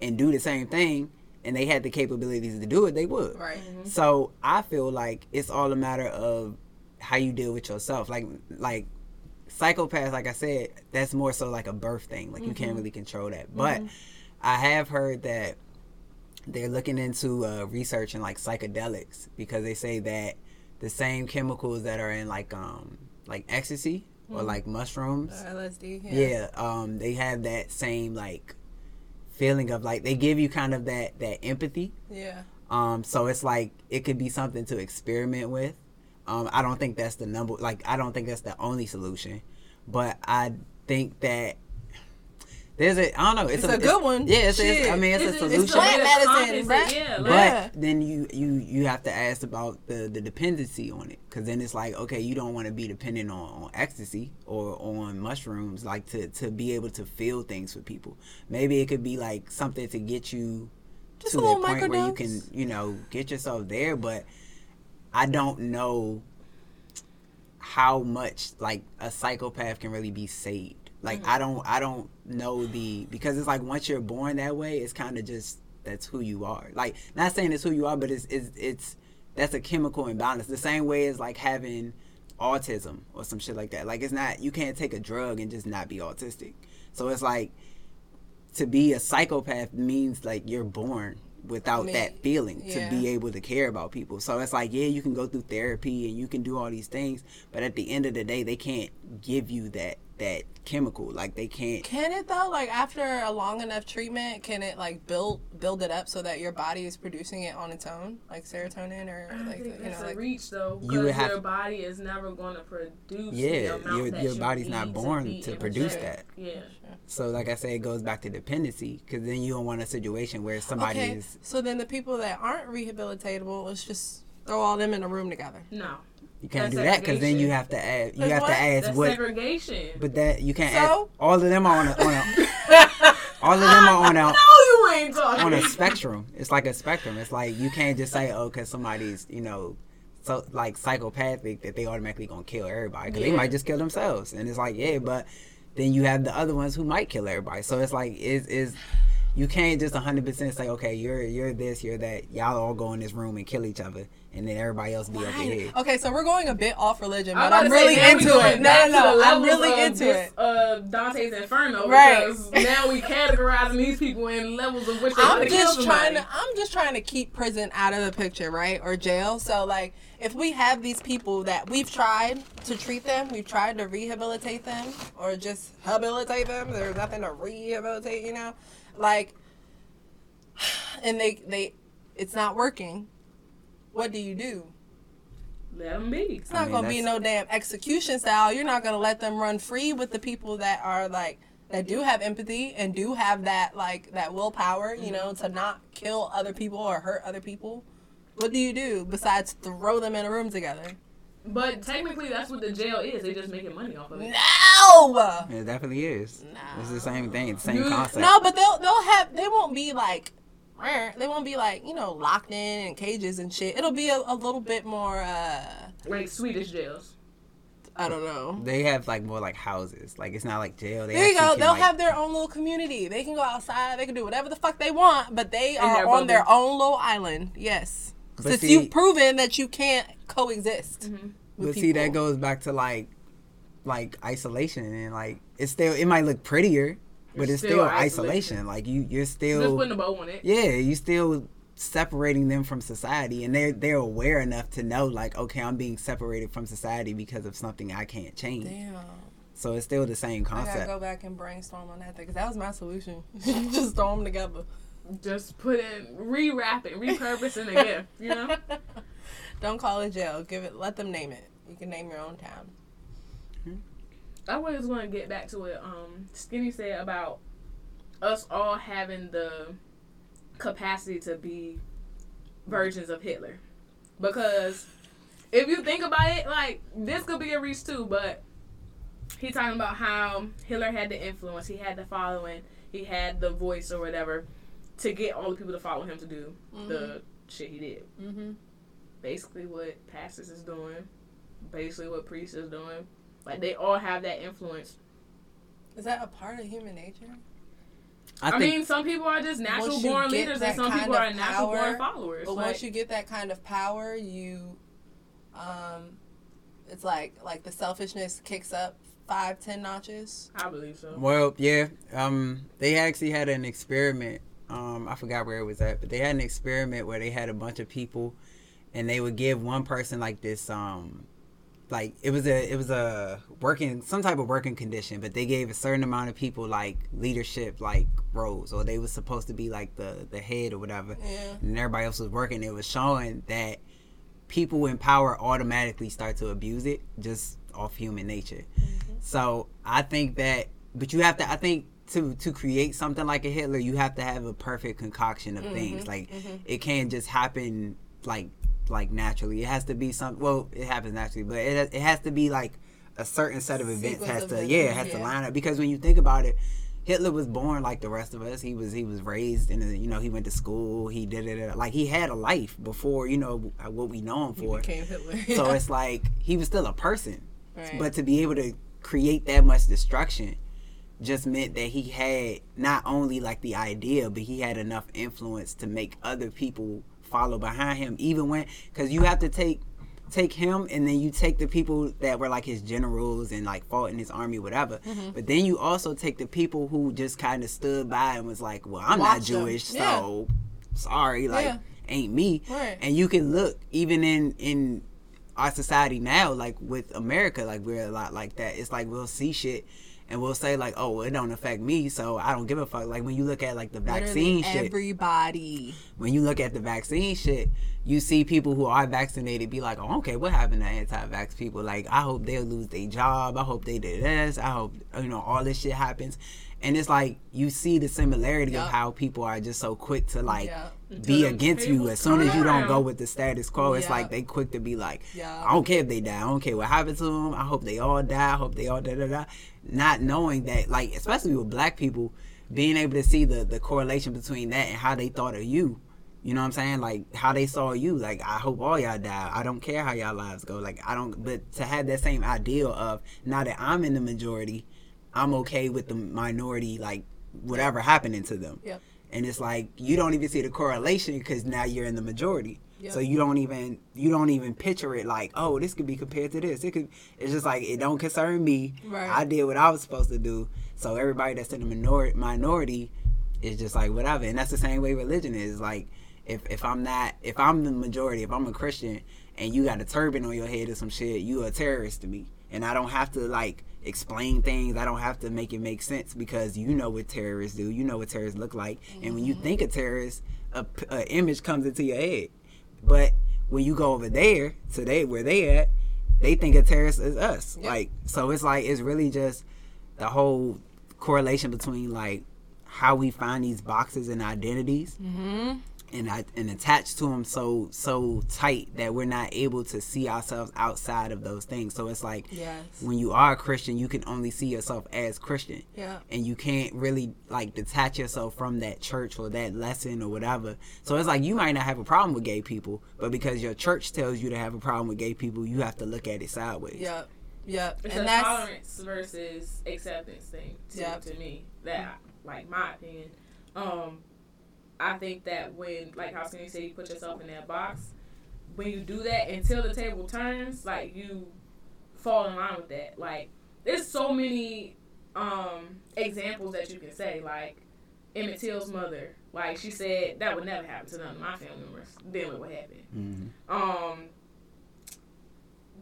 and do the same thing, and they had the capabilities to do it, they would. Right. So I feel like it's all a matter of how you deal with yourself. Like like psychopaths, like I said, that's more so like a birth thing. Like you can't really control that. But I have heard that they're looking into uh, researching like psychedelics because they say that the same chemicals that are in like um like ecstasy or like mushrooms LSD. yeah. um they have that same like feeling of like they give you kind of that that empathy Yeah. um, so it's like it could be something to experiment with. Um, I don't think that's the number. Like I don't think that's the only solution, but I think that there's a. I don't know. It's, It's a good one. Yeah, it's, it's, I mean, it's, It's- a it's solution. plant medicine, compensate, bruh. Yeah, but Yeah. then you you you have to ask about the the dependency on it because then it's like okay you don't want to be dependent on, on ecstasy or on mushrooms like to to be able to feel things with people maybe it could be like something to get you Just to a the little point where you can you know get yourself there but i don't know how much like a psychopath can really be saved like Mm-hmm. i don't i don't know the because it's like once you're born that way it's kind of just that's who you are like not saying it's who you are but it's it's it's that's a chemical imbalance the same way as like having autism or some shit like that like it's not you can't take a drug and just not be autistic so it's like to be a psychopath means like you're born without Me- that feeling yeah. to be able to care about people. So it's like, yeah, you can go through therapy and you can do all these things, but at the end of the day, they can't give you that that chemical. Like they can't. Can it though? Like after a long enough treatment, can it like build build it up so that your body is producing it on its own, like serotonin or I like think you that's know a like reach though, You would have- your body is never going to produce. Yeah, the amount your- that your you body's not born be to produce to- that. Yeah, Sure. So, like I said, it goes back to dependency because then you don't want a situation where somebody Okay. is. So then the people that aren't rehabilitatable, let's just throw all them in a room together. No. You can't That's do that because then you have to add. You have what? to ask That's what. segregation. But that you can't. So? add, all of them are on a, on a all of them are on a no, you ain't talking. on a spectrum. It's like a spectrum. It's like you can't just say, oh, because somebody's you know, so like psychopathic that they automatically gonna kill everybody because they might just kill themselves. And it's like, yeah, but then you have the other ones who might kill everybody. So it's like, is is you can't just 100% say, okay, you're you're this, you're that. Y'all all go in this room and kill each other, and then everybody else be over here. Okay, so we're going a bit off religion, I'm but I'm really into it. No, no, no. I'm really into this, it. Uh, Dante's Inferno, Right. because now we categorizing these people in levels of which they I'm want to kill just somebody. trying to I'm just trying to keep prison out of the picture, right? Or jail. So like if we have these people that we've tried to treat them, we've tried to rehabilitate them or just habilitate them, there's nothing to rehabilitate, you know? Like and they they it's not working. What do you do? Let them be. It's not mean, gonna be no damn execution style. You're not gonna let them run free with the people that are like that do have empathy and do have that like that willpower, you know, to mm-hmm. not kill other people or hurt other people. What do you do besides throw them in a room together? But technically, that's what the jail is. They just making money off of it. No, It definitely is. No. It's the same thing, the same You- concept. no, but they'll they'll have they won't be like they won't be like you know locked in in cages and shit. It'll be a, a little bit more. uh Like Swedish jails. I don't know. They have like more like houses. Like it's not like jail. They There you go. can, They'll like- have their own little community. They can go outside. They can do whatever the fuck they want, but they are their on their own little island. Yes. But Since see- you've proven that you can't coexist. Mm-hmm. With But see, that goes back to like, like isolation and like it's still it might look prettier, but It's it's, still still, isolation. isolation. Like you, you're Just still putting a bow on it. yeah, you still separating them from society, and they're they're aware enough to know like okay, I'm being separated from society because of something I can't change. Damn. So it's still the same concept. I gotta go back and brainstorm on that because that was my solution. Just throw them together. Just put in, rewrap it, repurpose in a gift. You know. Don't call it jail. Give it. Let them name it. You can name your own town. I was going to get back to what um, Skinny said about us all having the capacity to be versions of Hitler. Because if you think about it, like, this could be a reach too, but he's talking about how Hitler had the influence, he had the following, he had the voice or whatever to get all the people to follow him to do the shit he did. Mm-hmm. Basically, what pastors is doing, basically, what priests is doing. Like, they all have that influence. Is that a part of human nature? I, I, think mean, some people are just natural born leaders, that and some kind people of are natural born power, followers. But Like, once you get that kind of power, you, um, it's like like the selfishness kicks up five, ten notches. I believe so. Well, yeah. Um, they actually had an experiment. Um, I forgot where it was at, but they had an experiment where they had a bunch of people, and they would give one person like this. Um, like it was a it was a working some type of working condition, but they gave a certain amount of people like leadership like roles, or they was supposed to be like the the head or whatever, Yeah. and everybody else was working. It was showing that people in power automatically start to abuse it just off human nature. So I think that, but you have to. I think to to create something like a Hitler, you have to have a perfect concoction of things. Mm-hmm, like mm-hmm. it can't just happen like like naturally. It has to be some. Well, it happens naturally, but it it has to be like a certain set of events Sequence has of to events, yeah it has to line up because when you think about it. Hitler was born like the rest of us. He was he was raised and you know he went to school. He did it like he had a life before you know uh, what we know him He for. became Hitler. So it's like he was still a person. Right. But to be able to create that much destruction just meant that he had not only like the idea, but he had enough influence to make other people follow behind him. Even when, because you have to take take him and then you take the people that were like his generals and like fought in his army whatever Mm-hmm. but then you also take the people who just kind of stood by and was like well i'm not Watch them. jewish Yeah. so sorry like Yeah. ain't me Right. and you can look even in in our society now, like with America, like we're a lot like that. It's like we'll see shit and we'll say like, "Oh, it don't affect me, so I don't give a fuck." Like when you look at like the vaccine Literally shit, everybody. when you look at the vaccine shit, you see people who are vaccinated be like, oh, okay, what happened to anti-vax people? Like, I hope they'll lose their job. I hope they did this. I hope you know all this shit happens. And it's like you see the similarity Yep. of how people are just so quick to like Yeah. Be against you as soon as you don't go with the status quo. It's Yeah. like they quick to be like, Yeah. I don't care if they die. I don't care what happens to them. I hope they all die. I hope they all da da da. Not knowing that, like, especially with black people, being able to see the the correlation between that and how they thought of you. You know what I'm saying? Like how they saw you. Like I hope all y'all die. I don't care how y'all lives go. Like I don't. But to have that same ideal of now that I'm in the majority, I'm okay with the minority. Like whatever happening to them. Yep. And it's like you don't even see the correlation because now you're in the majority. Yep. So you don't even you don't even picture it like oh this could be compared to this. It could. It's just like it don't concern me. Right. I did what I was supposed to do. So everybody that's in the minor- minority is just like whatever. And that's the same way religion is. Like if if I'm not if I'm the majority, if I'm a Christian and you got a turban on your head or some shit, you a terrorist to me. And I don't have to like explain things. I don't have to make it make sense because you know what terrorists do. You know what terrorists look like. And when you think of terrorists, a, a image comes into your head. But when you go over there to they where they at, they think a terrorist is us. Like so, it's like it's really just the whole correlation between like how we find these boxes and identities Mm-hmm. And I, and attach to them so so tight that we're not able to see ourselves outside of those things. So it's like Yes. when you are a Christian, you can only see yourself as Christian Yeah. and you can't really like detach yourself from that church or that lesson or whatever. So it's like you might not have a problem with gay people, but because your church tells you to have a problem with gay people, you have to look at it sideways. Yep. Yep. It's and a that's tolerance versus acceptance thing to, Yep. to me. That like my opinion. Um, I think that when like how Skinny said, you put yourself in that box. When you do that, until the table turns, like you fall in line with that. Like there's so many um examples that you can say. Like Emmett Till's mother, like she said that would never happen to none of my family members. Then what happened. Mhm. Um,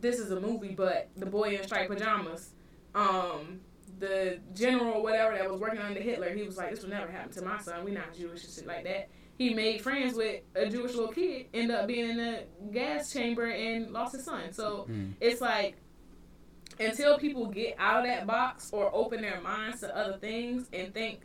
this is a movie, but the boy in striped pajamas, um, the general or whatever that was working under Hitler, he was like, "This will never happen to my son. We're not Jewish and shit like that." He made friends with a Jewish little kid, ended up being in a gas chamber and lost his son. So Mm. it's like until people get out of that box or open their minds to other things and think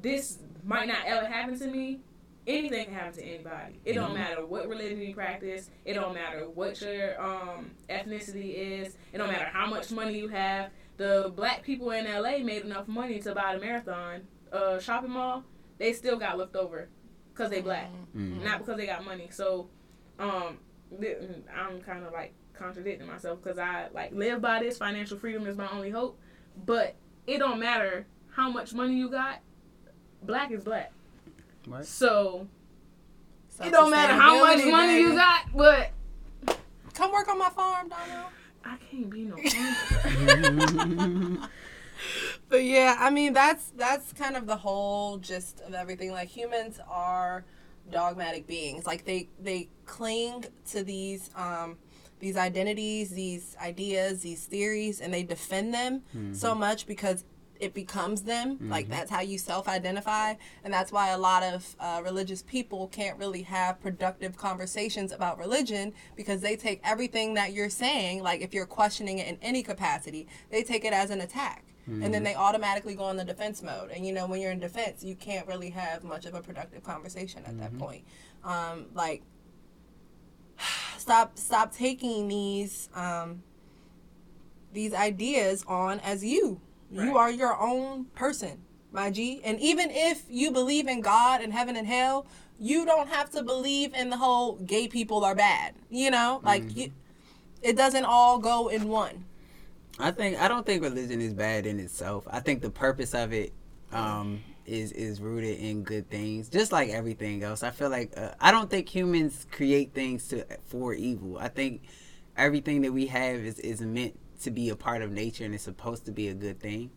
this might not ever happen to me, anything can happen to anybody. It don't Mhm. matter what religion you practice. It don't matter what your um, ethnicity is. It don't matter how much money you have. The black people in LA made enough money to buy the marathon uh, shopping mall. They still got left over because they black, Mhm. not because they got money. So um, th- I'm kind of like contradicting myself because I like live by this. Financial freedom is my only hope. But it don't matter how much money you got. Black is black. Right. So it don't matter how much Self-sustainability, money you got, but Come work on my farm, Donnell. I can't be no. But yeah, I mean that's that's kind of the whole gist of everything. Like humans are dogmatic beings. Like they they cling to these um these identities, these ideas, these theories, and they defend them so much because it becomes them. Like that's how you self-identify, and that's why a lot of uh, religious people can't really have productive conversations about religion because they take everything that you're saying, like if you're questioning it in any capacity, they take it as an attack and then they automatically go in the defense mode. And you know, when you're in defense, you can't really have much of a productive conversation at that point. Um, like, stop, stop taking these um, these ideas on as you. You are your own person, my G. And even if you believe in God and heaven and hell, you don't have to believe in the whole gay people are bad. You know, like you, it doesn't all go in one. I think I don't think religion is bad in itself. I think the purpose of it um, is is rooted in good things, just like everything else. I feel like uh, I don't think humans create things to for evil. I think everything that we have is is meant to be a part of nature and it's supposed to be a good thing.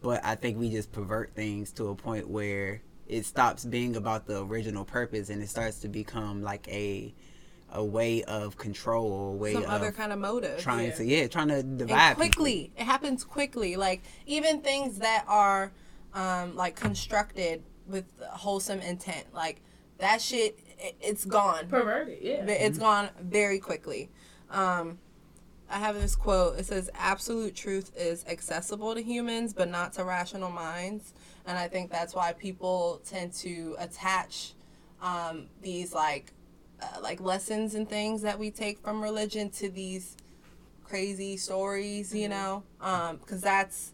But I think we just pervert things to a point where it stops being about the original purpose and it starts to become like a a way of control a way Some of other kind of motive. trying Yeah. to yeah trying to divide and people. quickly it happens quickly like even things that are um like constructed with wholesome intent like that shit it, it's gone. Perverted, yeah. But It's gone very quickly. Um, I have this quote. It says, "Absolute truth is accessible to humans, but not to rational minds." And I think that's why people tend to attach um, these like uh, like lessons and things that we take from religion to these crazy stories. You know, because that's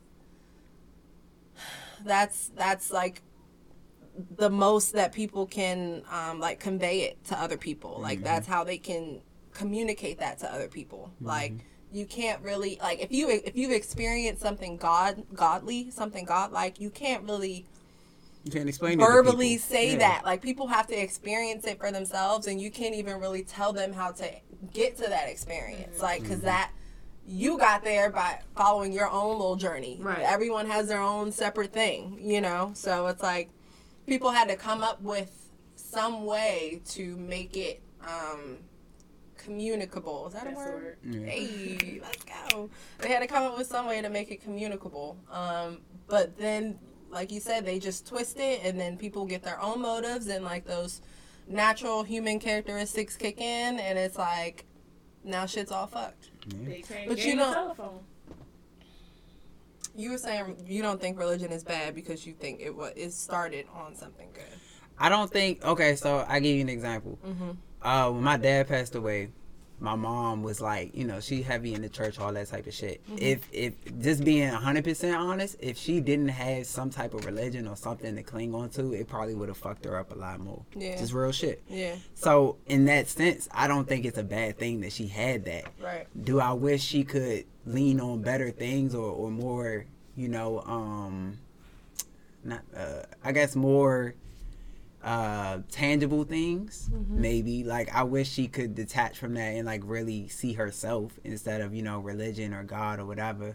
that's that's like the most that people can um, like convey it to other people. Like that's how they can communicate that to other people. Like you can't really like if you if you've experienced something god godly, something godlike, you can't really You can't explain it verbally people. say Yeah. that. Like people have to experience it for themselves, and you can't even really tell them how to get to that experience. Like because that you got there by following your own little journey. Right. Everyone has their own separate thing, you know. So it's like people had to come up with some way to make it um communicable. Is that That's a the word? word. Yeah. Hey, let's go. They had to come up with some way to make it communicable. Um, but then, like you said, they just twist it, and then people get their own motives, and like those natural human characteristics kick in, and it's like now shit's all fucked. They changed But but you you don't- telephone. You were saying you don't think religion is bad because you think it was it started on something good. I don't think. Okay, so I give you an example. Mm-hmm. Uh, when my dad passed away, my mom was like, you know, she heavy in the church, all that type of shit. Mm-hmm. If if just being hundred percent honest, if she didn't have some type of religion or something to cling on to, it probably would have fucked her up a lot more. Yeah. Just real shit. Yeah. So in that sense, I don't think it's a bad thing that she had that. Right. Do I wish she could lean on better things or, or more, you know, um not uh I guess more uh tangible things maybe like i wish she could detach from that and like really see herself instead of you know religion or god or whatever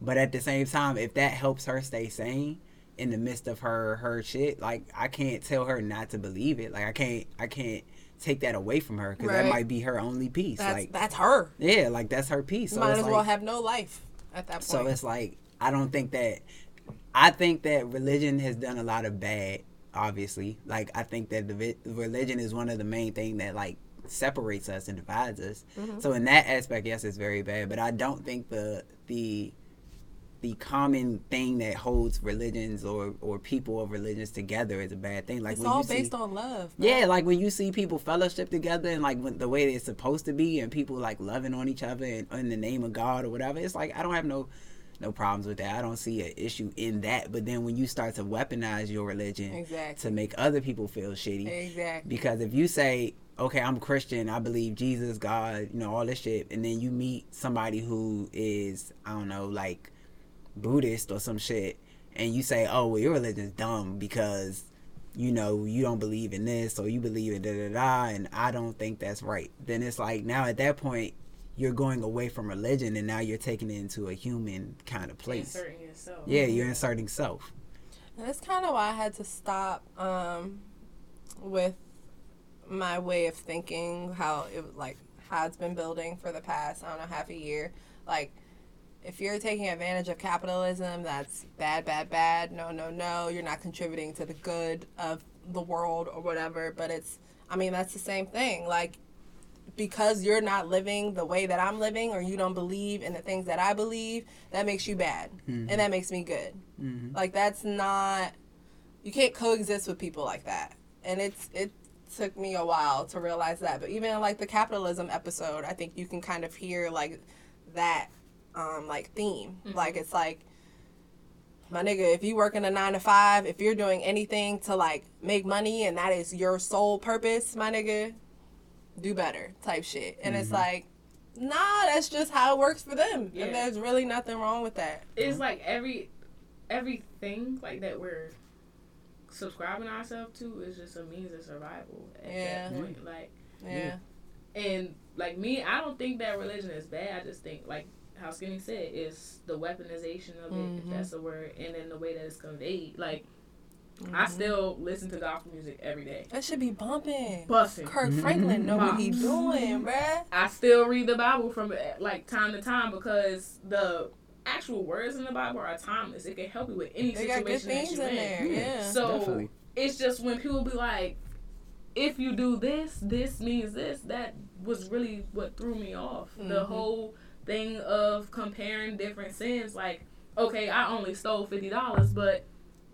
but at the same time if that helps her stay sane in the midst of her her shit like i can't tell her not to believe it like i can't i can't take that away from her because that might be her only piece That's like that's her. yeah like that's her piece so Might as like, well have no life at that point. so it's like I don't think that I think that religion has done a lot of bad. Obviously, like I think that the religion is one of the main thing that like separates us and divides us. Mm-hmm. So in that aspect, yes, it's very bad. But I don't think the the the common thing that holds religions or or people of religions together is a bad thing. Like it's when all you see, based on love. bro. yeah, like when you see people fellowship together and like when, the way it's supposed to be, and people like loving on each other and in the name of God or whatever, it's like I don't have no no problems with that. I don't see an issue in that. But then when you start to weaponize your religion Exactly. to make other people feel shitty, Exactly. because if you say, okay, I'm a Christian, I believe Jesus, God, you know, all this shit, and then you meet somebody who is, I don't know, like Buddhist or some shit, and you say, oh, well, your religion's dumb because, you know, you don't believe in this or you believe in da da da, and I don't think that's right. Then it's like, now at that point, you're going away from religion and now you're taking it into a human kind of place. Inserting yourself. Yeah, you're inserting self. And that's kind of why I had to stop um, with my way of thinking, how it like how it's been building for the past I don't know half a year. Like, if you're taking advantage of capitalism, that's bad, bad, bad. No, no, no. You're not contributing to the good of the world or whatever. But it's, I mean, that's the same thing. Like, because you're not living the way that I'm living, or you don't believe in the things that I believe, that makes you bad, and that makes me good. Mm-hmm. Like that's not you can't coexist with people like that. And it's it took me a while to realize that. But even in like the capitalism episode, I think you can kind of hear like that um like theme. Like it's like my nigga, if you work in a nine to five, if you're doing anything to like make money and that is your sole purpose, my nigga, do better type shit. And it's like, nah, that's just how it works for them. Yeah. And there's really nothing wrong with that. It's like every everything like that we're subscribing ourselves to is just a means of survival at Yeah. that point. Like Yeah. and like me, I don't think that religion is bad. I just think like how Skinny said is the weaponization of it, if Mhm. that's the word, and then the way that it's conveyed. Like I still listen to gospel music every day. That should be bumping. Busting. Kirk Franklin know what he mm-hmm. doing, mm-hmm. bruh. I still read the Bible from like time to time because the actual words in the Bible are timeless. It can help you with any They got good situation that things you're in there. Mm-hmm. Yeah. So Definitely. it's just when people be like, if you do this, this means this. That was really what threw me off. The Mhm. whole thing of comparing different sins. Like, okay, I only stole fifty dollars, but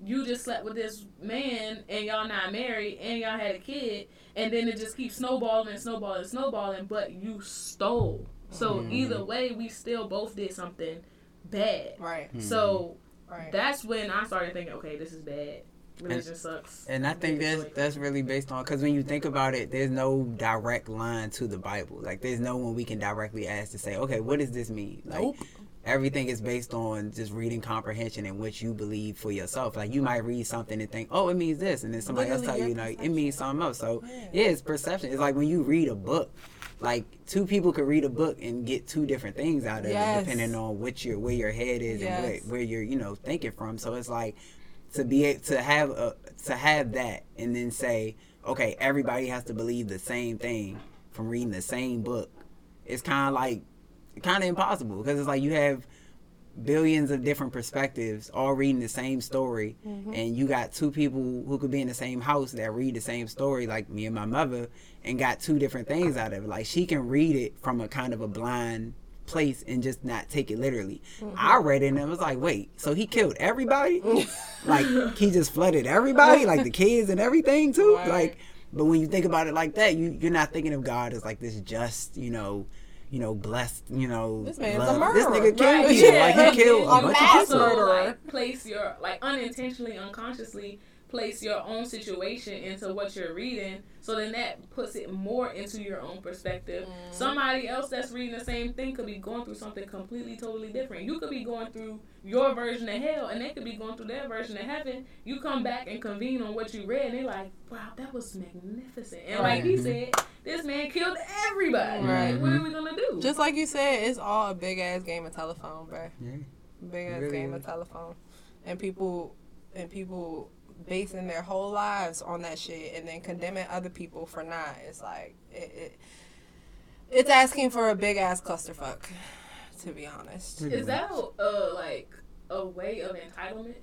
you just slept with this man and y'all not married and y'all had a kid and then it just keeps snowballing and snowballing and snowballing, but you stole. So Mhm. either way, we still both did something bad. Right. So Right. that's when I started thinking, okay, this is bad. Religion sucks. And I think that's that's really based on because when you think about it, there's no direct line to the Bible. Like there's no one we can directly ask to say, okay, what does this mean? Like Nope. Everything is based on just reading comprehension and what you believe for yourself. Like you might read something and think, oh, it means this, and then somebody else tell you, like it means something else. So Yeah. it's perception. It's like when you read a book. Like two people could read a book and get two different things out of Yes. it, depending on which your where your head is Yes. and where, where you're you know thinking from. So it's like to be to have a to have that and then say okay everybody has to believe the same thing from reading the same book it's kind of like kind of impossible because it's like you have billions of different perspectives all reading the same story Mm-hmm. and you got two people who could be in the same house that read the same story like me and my mother and got two different things out of it like she can read it from a kind of a blind place and just not take it literally Mm-hmm. i read it and it was like wait so he killed everybody like he just flooded everybody like the kids and everything too Right. like but when you think about it like that you you're not thinking of god as like this just you know you know blessed you know This man's a love. this nigga killed Right, people yeah. like And he killed then a a bunch mass of people murderer. like place your like unintentionally, unconsciously place your own situation into what you're reading. So then that puts it more into your own perspective. Mm. Somebody else that's reading the same thing could be going through something completely, totally different. You could be going through your version of hell, and they could be going through their version of heaven. You come back and convene on what you read, and they're like, "Wow, that was magnificent." And like he Right. said, this man killed everybody. Right. Like, what are we gonna do? Just like you said, it's all a big ass game of telephone, bruh. Yeah. Big ass Really game is. of telephone, and people and people basing their whole lives on that shit, and then condemning other people for not. It's like it. it it's asking for a big ass clusterfuck, to be honest. Is that a, uh, like a way of entitlement?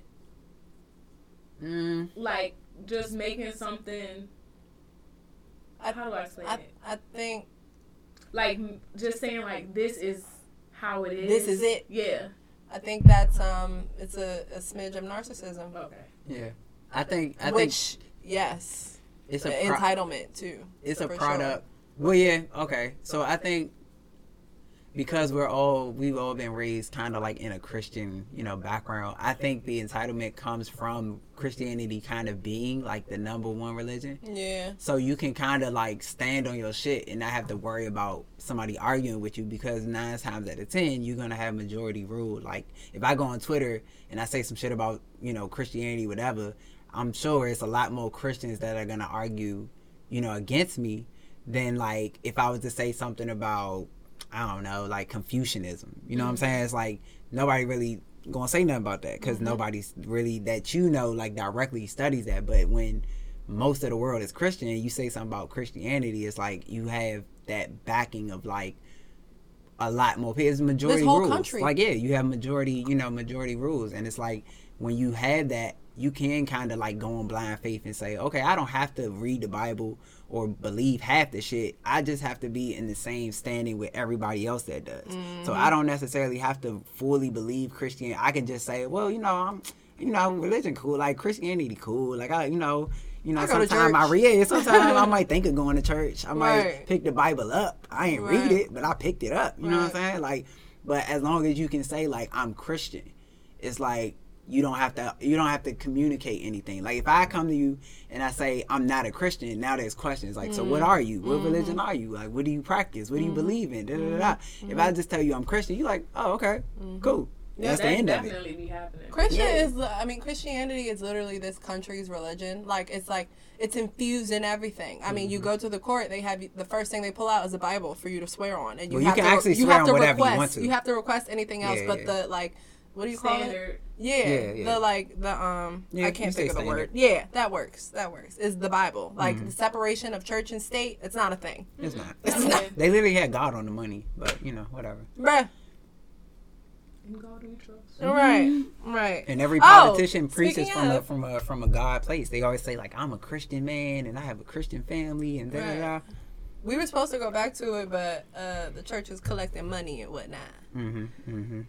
Mm, Like just making something. I- how do I explain I, it? I think Like just saying like this is how it is. This is it. Yeah. I think that's um it's a, a smidge of narcissism, Okay. yeah i think i think yes, it's a pro- entitlement too. it's a product. Well, yeah, okay. So I think because we're all we've all been raised kind of like in a Christian, you know, background. I think the entitlement comes from Christianity kind of being like the number one religion. Yeah. So you can kind of like stand on your shit and not have to worry about somebody arguing with you because nine times out of ten you're gonna have majority rule. Like if I go on Twitter and I say some shit about you know Christianity, whatever, I'm sure it's a lot more Christians that are gonna argue, you know, against me than like if I was to say something about I don't know like Confucianism. You know what I'm mm-hmm. saying? It's like nobody really gonna say nothing about that because mm-hmm. nobody's really that you know like directly studies that. But when most of the world is Christian, and you say something about Christianity, it's like you have that backing of like a lot more people. It's majority whole rules. country. Like yeah, you have majority, you know, majority rules, and it's like when you have that, you can kind of like go on blind faith and say, okay, I don't have to read the Bible or believe half the shit. I just have to be in the same standing with everybody else that does. So Mm-hmm. I don't necessarily have to fully believe Christian. I can just say, well, you know, I'm, you know, religion cool, like Christianity cool, like I, you know. You know, I sometimes I read it. Sometimes I might think of going to church. I might Right. pick the Bible up. I ain't read it, but I picked it up. You know what I'm saying? Like, but as long as you can say like I'm Christian, it's like you don't have to you don't have to communicate anything. Like if I come to you and I say I'm not a Christian, now there's questions like, so what Mm-hmm. are you? What mm-hmm. religion are you? Like, what do you practice? What do you mm-hmm. believe in? Da, da, da, da. Mm-hmm. If I just tell you I'm Christian, you're like, oh okay, cool. That's the that end of it. be happening. Christian Yeah. is, I mean, Christianity is literally this country's religion. Like, it's like, it's infused in everything. I mean, you Mm-hmm. go to the court, they have, the first thing they pull out is a Bible for you to swear on. And you Well, you have can to, actually you swear have on to whatever you request, want to. You have to request anything else, Yeah, but yeah. the, like, what do you call it? Yeah, Yeah, yeah. the like the um Yeah, I you can't say think of the standard. word. Yeah, that works. That works. Is the Bible like Mm-hmm. the separation of church and state? It's not a thing, It's not. It's not. They literally had God on the money, but you know, whatever. bruh. In God we trust. Right, right. And every Oh, politician preaches speaking from a from a from a God place. They always say like I'm a Christian man and I have a Christian family and da da da. Right. We were supposed to go back to it, but uh, the church was collecting money and whatnot. Mhm. Mhm.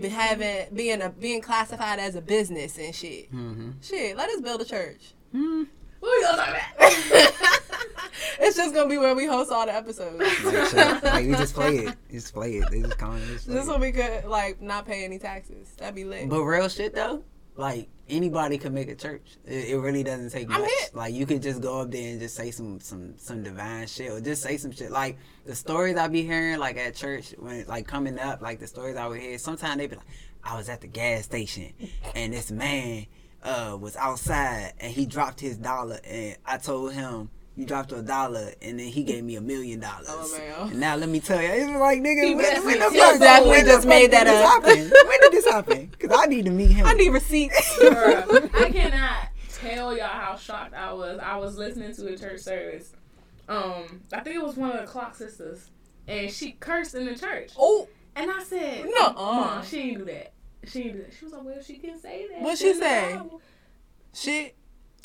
Be having being a being classified as a business and shit. Mhm. Shit, let us build a church. Mm. What we gonna talk about? it's just gonna be where we host all the episodes. Like, like we just play it. Just play it. They just come and just it. so we could like not pay any taxes. That'd be lit. But real shit though, like anybody could make a church. It, it really doesn't take I'm much. hip. Like you could just go up there and just say some some some divine shit or just say some shit. Like the stories I be hearing like at church when like coming up, like the stories I would hear. Sometimes they be like, I was at the gas station and this man uh was outside and he dropped his dollar and I told him. You dropped a dollar and then he gave me a million dollars. Oh. And now let me tell you, it's like nigga, He when, when the fuck, Exactly, when the just fuck made did that this up. happen? When did this happen? Because I need to meet him. I need receipts. Bruh, I cannot tell y'all how shocked I was. I was listening to a church service. Um, I think it was one of the Clark Sisters, and she cursed in the church. oh, And I said, no, uh. Mom, she ain't do that. She ain't do that." She was like, "Well, she can say that." What'd she say? Bible."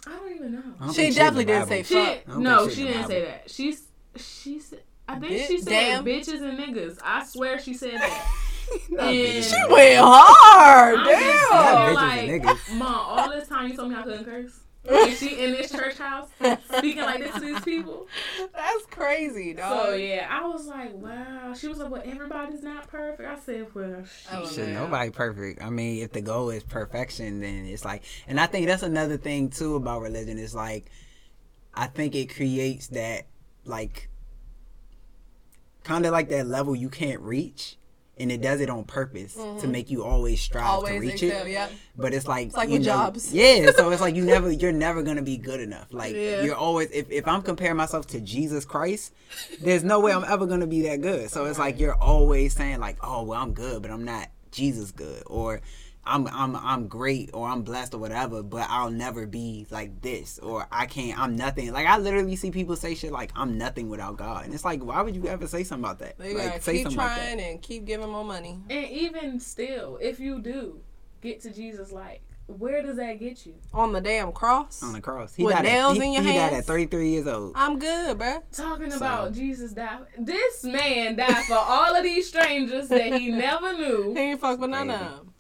She I don't even know. Don't She definitely didn't say She fuck. I no, she she in the didn't say that. She's she said. I think Bi- she said damn. bitches and niggas. I swear she said that. Not And- She went hard. I'm just Not like, and niggas. Mom, all this time you told me I couldn't curse. And she in this church house speaking like this to these people. That's crazy, dog. So yeah, I was like, wow. She was like, well, everybody's not perfect. I said, well, Oh, shit. Shit, nobody perfect. I mean, if the goal is perfection, then it's like, and I think that's another thing too about religion. Is like, I think it creates that like, kind of like that level you can't reach, and it does it on purpose to mm-hmm. make you always strive to reach excel. it. Yep. But it's like It's like you know- jobs. Yeah, so it's like you never you're never gonna be good enough. Like Yeah. you're always if, if I'm comparing myself to Jesus Christ, there's no way I'm ever gonna be that good. So it's like you're always saying like, Oh well I'm good, but I'm not Jesus good or I'm I'm I'm great or I'm blessed or whatever, but I'll never be like this or I can't I'm nothing. Like I literally see people say shit like I'm nothing without God. And it's like why would you ever say something about that? They like gotta say keep something like trying that. and keep giving more money. And even still, if you do get to Jesus, like, where does that get you? On the damn cross. On the cross. He With died nails at, he, in your he died hands? at 33 years old. I'm good, bro. Talking So- about Jesus died. This man died for all of these strangers that he never He knew. ain't fuck with none of them.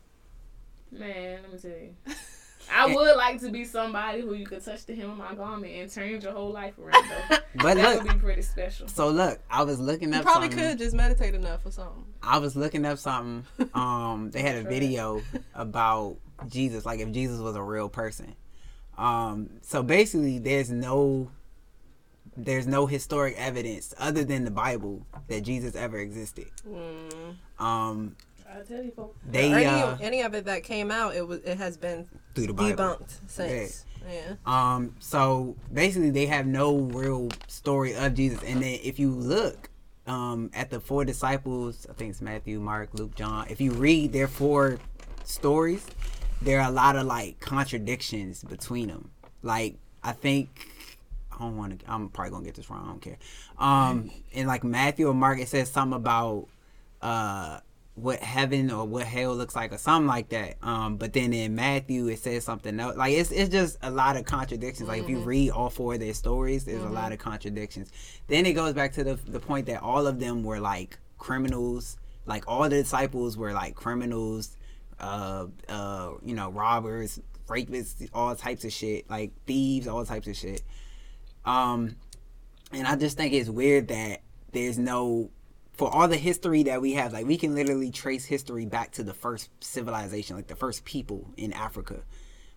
Man, let me tell you. I would like to be somebody who you could touch the hem of my garment and turn your whole life around. Though. But that look, would be pretty special. So look, I was looking You up. probably something. could just meditate enough or something. I was looking up something. Um, they had a Sure. video about Jesus, like if Jesus was a real person. Um, so basically, there's no, there's no historic evidence other than the Bible that Jesus ever existed. Mm. Um, I tell you, folks. they any, uh, any of it that came out, it was it has been through the Bible. debunked since. Yeah. Um, so basically, they have no real story of Jesus. And then if you look um, at the four disciples, I think it's Matthew, Mark, Luke, John. If you read their four stories, there are a lot of like contradictions between them. Like I think I don't want to. I'm probably gonna get this wrong. I don't care. Um, in like Matthew or Mark, it says something about uh what heaven or what hell looks like or something like that. Um, but then in Matthew it says something else. Like it's it's just a lot of contradictions. Like if you read all four of their stories, there's a lot of contradictions. Then it goes back to the the point that all of them were like criminals. Like all the disciples were like criminals, uh, uh, you know, robbers, rapists, all types of shit, like thieves, all types of shit. Um, and I just think it's weird that there's no for all the history that we have, like we can literally trace history back to the first civilization, like the first people in Africa.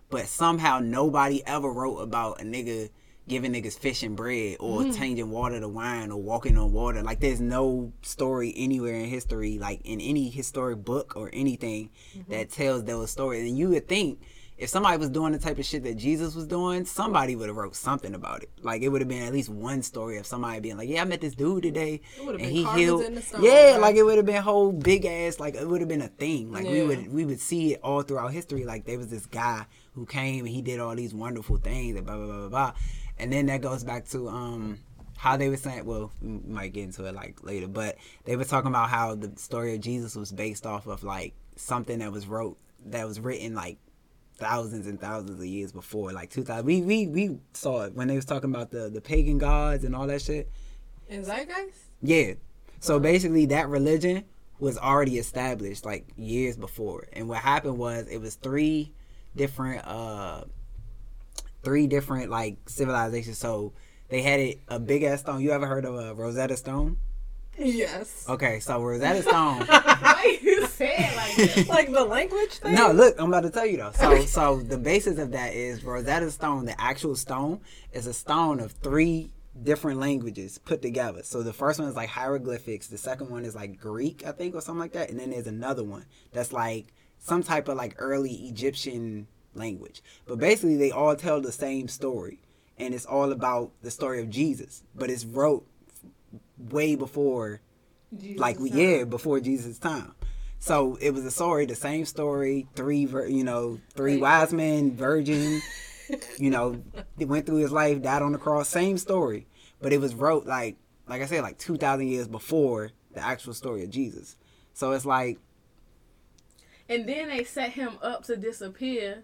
But somehow nobody ever wrote about a nigga giving niggas fish and bread or mm-hmm. changing water to wine or walking on water. Like there's no story anywhere in history, like in any historic book or anything mm-hmm. that tells those stories. And you would think if somebody was doing the type of shit that Jesus was doing, somebody would have wrote something about it. Like it would have been at least one story of somebody being like, "Yeah, I met this dude today, It and been he healed." in the stone, yeah, right? like it would have been whole big ass. Like it would have been a thing. Like we would we would see it all throughout history. Like there was this guy who came and he did all these wonderful things and blah blah blah blah blah. And then that goes back to um how they were saying. Well, we might get into it like later, but they were talking about how the story of Jesus was based off of like something that was wrote that was written like thousands and thousands of years before, like two thousand. We we we saw it when they was talking about the the pagan gods and all that shit. In Zeitgeist? Yeah. So basically, that religion was already established like years before, and what happened was it was three different uh three different like civilizations. So they had it a big ass stone. You ever heard of a Rosetta Stone? Yes. Okay, so Rosetta Stone. Why are you say it like that? like the language thing? No, look, I'm about to tell you though. So, so the basis of that is Rosetta Stone. The actual stone is a stone of three different languages put together. So the first one is like hieroglyphics. The second one is like Greek, I think, or something like that. And then there's another one that's like some type of like early Egyptian language. But basically, they all tell the same story, and it's all about the story of Jesus. But it's wrote way before like we yeah before jesus time. So it was a story the same story three you know three wise men virgin you know they went through his life died on the cross same story. But it was wrote like like i said like 2000 years before the actual story of jesus. So it's like And then they set him up to disappear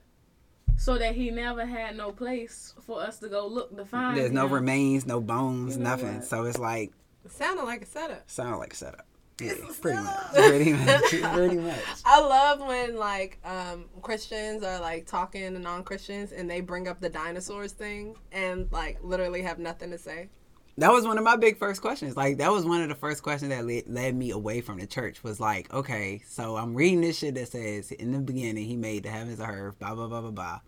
so that he never had no place for us to go look to find there's no remains no bones You know nothing. what? so it's like It sounded like a setup. sound like a setup yeah, pretty much pretty much pretty much I love when like um, Christians are like talking to non-Christians and they bring up the dinosaurs thing and like literally have nothing to say. that was one of my big first questions. Like that was one of the first questions that led, led me away from the church. Was like, okay, so I'm reading this shit that says in the beginning he made the heavens and earth, blah blah blah blah blah.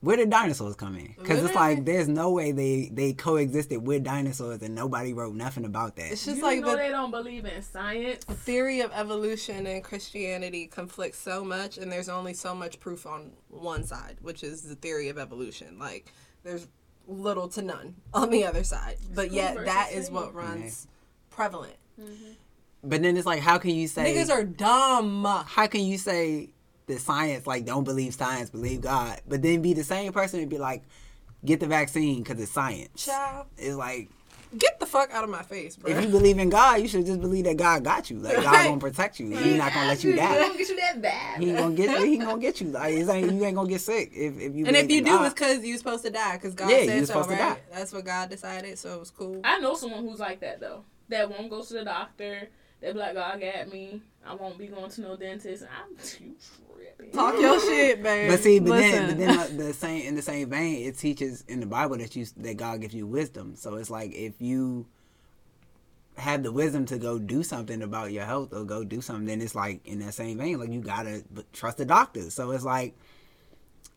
Where did dinosaurs come in? Because it's like there's no way they they coexisted with dinosaurs and nobody wrote nothing about that. It's just you like know the they don't believe in science. The theory of evolution and Christianity conflicts so much, and there's only so much proof on one side, which is the theory of evolution. Like there's little to none on the other side, but True yet that is what runs prevalent. Mm-hmm. But then it's like, how can you say Niggas are dumb. how can you say that science like don't believe science, believe God, but then be the same person and be like, get the vaccine because it's science. Child, It's like get the fuck out of my face, bro. if you believe in God, you should just believe that God got you. Like God Right. gonna protect you. He's not gonna let you He die. won't get you that bad. He gonna get you. He ain't gonna get you. Like it ain't, you ain't gonna get sick if, if you. and if you in do, God. it's because you're supposed to die. Because God Yeah, you said so, supposed to right? die. That's what God decided, so it was cool. I know someone who's like that though. That won't go to the doctor. They be like, God got me. I won't be going to no dentist. I'm you tripping. Talk your shit, babe. But see, but Listen. then, but then uh, the same in the same vein, it teaches in the Bible that you that God gives you wisdom. So it's like if you have the wisdom to go do something about your health or go do something, then it's like in that same vein, like you gotta b- trust the doctor. So it's like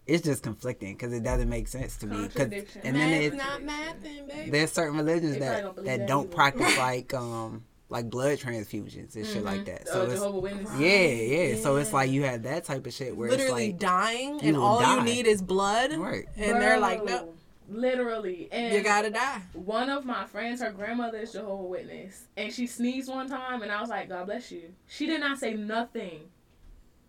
it's just conflicting because it doesn't make sense to me. Cause, and then Math's it's, not mathing, baby. there's certain religions They that don't that that don't either. practice like um like blood transfusions and shit like that. So uh, it's Jehovah Witness. yeah, yeah. So it's like you have that type of shit where Literally it's like dying, and all die. you need is blood, right. and they're like, no, Literally. And you gotta die. one of my friends, her grandmother is Jehovah Witness, and she sneezed one time, and I was like, God bless you. She did not say nothing.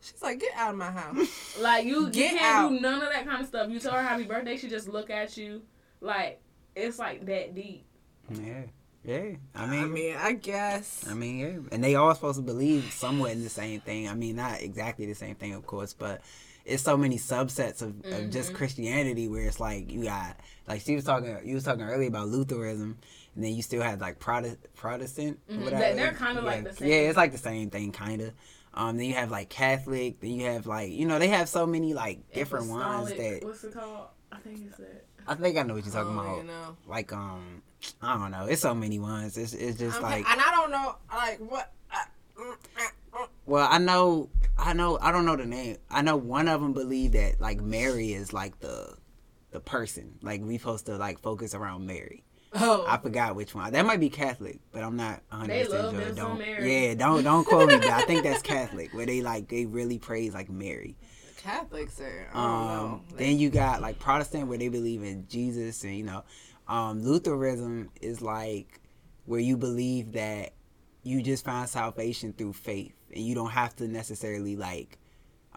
She's like, get out of my house. Like you, you can't do none of that kind of stuff. You tell her happy birthday, she just look at you like it's like that deep. Yeah, yeah. I I mean, mean, I guess. I mean, yeah. And they all supposed to believe somewhat in the same thing. I mean, not exactly the same thing, of course, but it's so many subsets of, of just Mhm. Christianity where it's like you got like she was talking you was talking earlier about Lutheranism and then you still had like Protestant Protestant Mhm. whatever. They- they're kinda like Yeah. the same. Yeah, it's like the same thing kinda. Um, then you have like Catholic, then you have like you know, they have so many like different ones that what's it called? I think it's that. I think I know what you're talking Oh, about. you know. Like um I don't know. It's so many ones. It's it's just I'm- like and I don't know, like, what. Uh, mm, uh, uh, Well, I know, I know, I don't know the name. I know one of them believe that like Mary is like the the person. Like we supposed to like focus around Mary. oh, I forgot which one. That might be Catholic, but I'm not 100 They percent love sure. Don't Mary. yeah, don't don't quote me. But I think that's Catholic, where they like they really praise like Mary. Catholics are. Um, know. then you got like Protestant where they believe in Jesus, and you know, um, Lutheranism is like where you believe that you just find salvation through faith, and you don't have to necessarily like.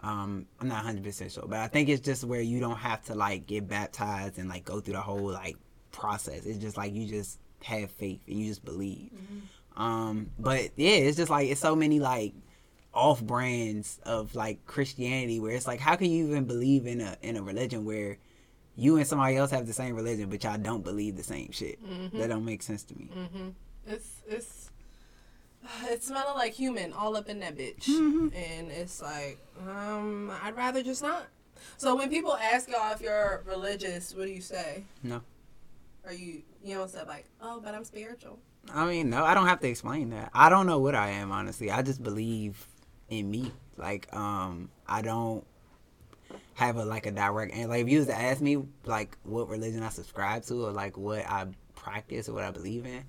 Um, I'm not 100 percent sure, but I think it's just where you don't have to like get baptized and like go through the whole like process. It's just like you just have faith and you just believe. Um, but yeah, it's just like it's so many like off brands of like Christianity where it's like how can you even believe in a in a religion where you and somebody else have the same religion but y'all don't believe the same shit? That don't make sense to me. Mm-hmm. It's it's it's smelling like human all up in that bitch, Mhm. and it's like um I'd rather just not. So when people ask y'all if you're religious, what do you say? No. Are you you don't say like oh but I'm spiritual. I mean, no, I don't have to explain that. I don't know what I am, honestly. I just believe in me. Like, um, I don't have a like a direct and like if you was to ask me like what religion I subscribe to or like what I practice or what I believe in,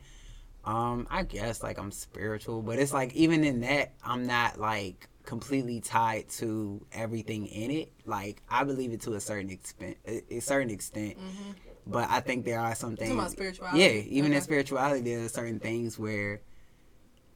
um, I guess like I'm spiritual, but it's like even in that I'm not like completely tied to everything in it. Like I believe it to a certain extent, a, a certain extent. But I think there are some things. About spirituality. Yeah, even in Okay. spirituality, there's certain things where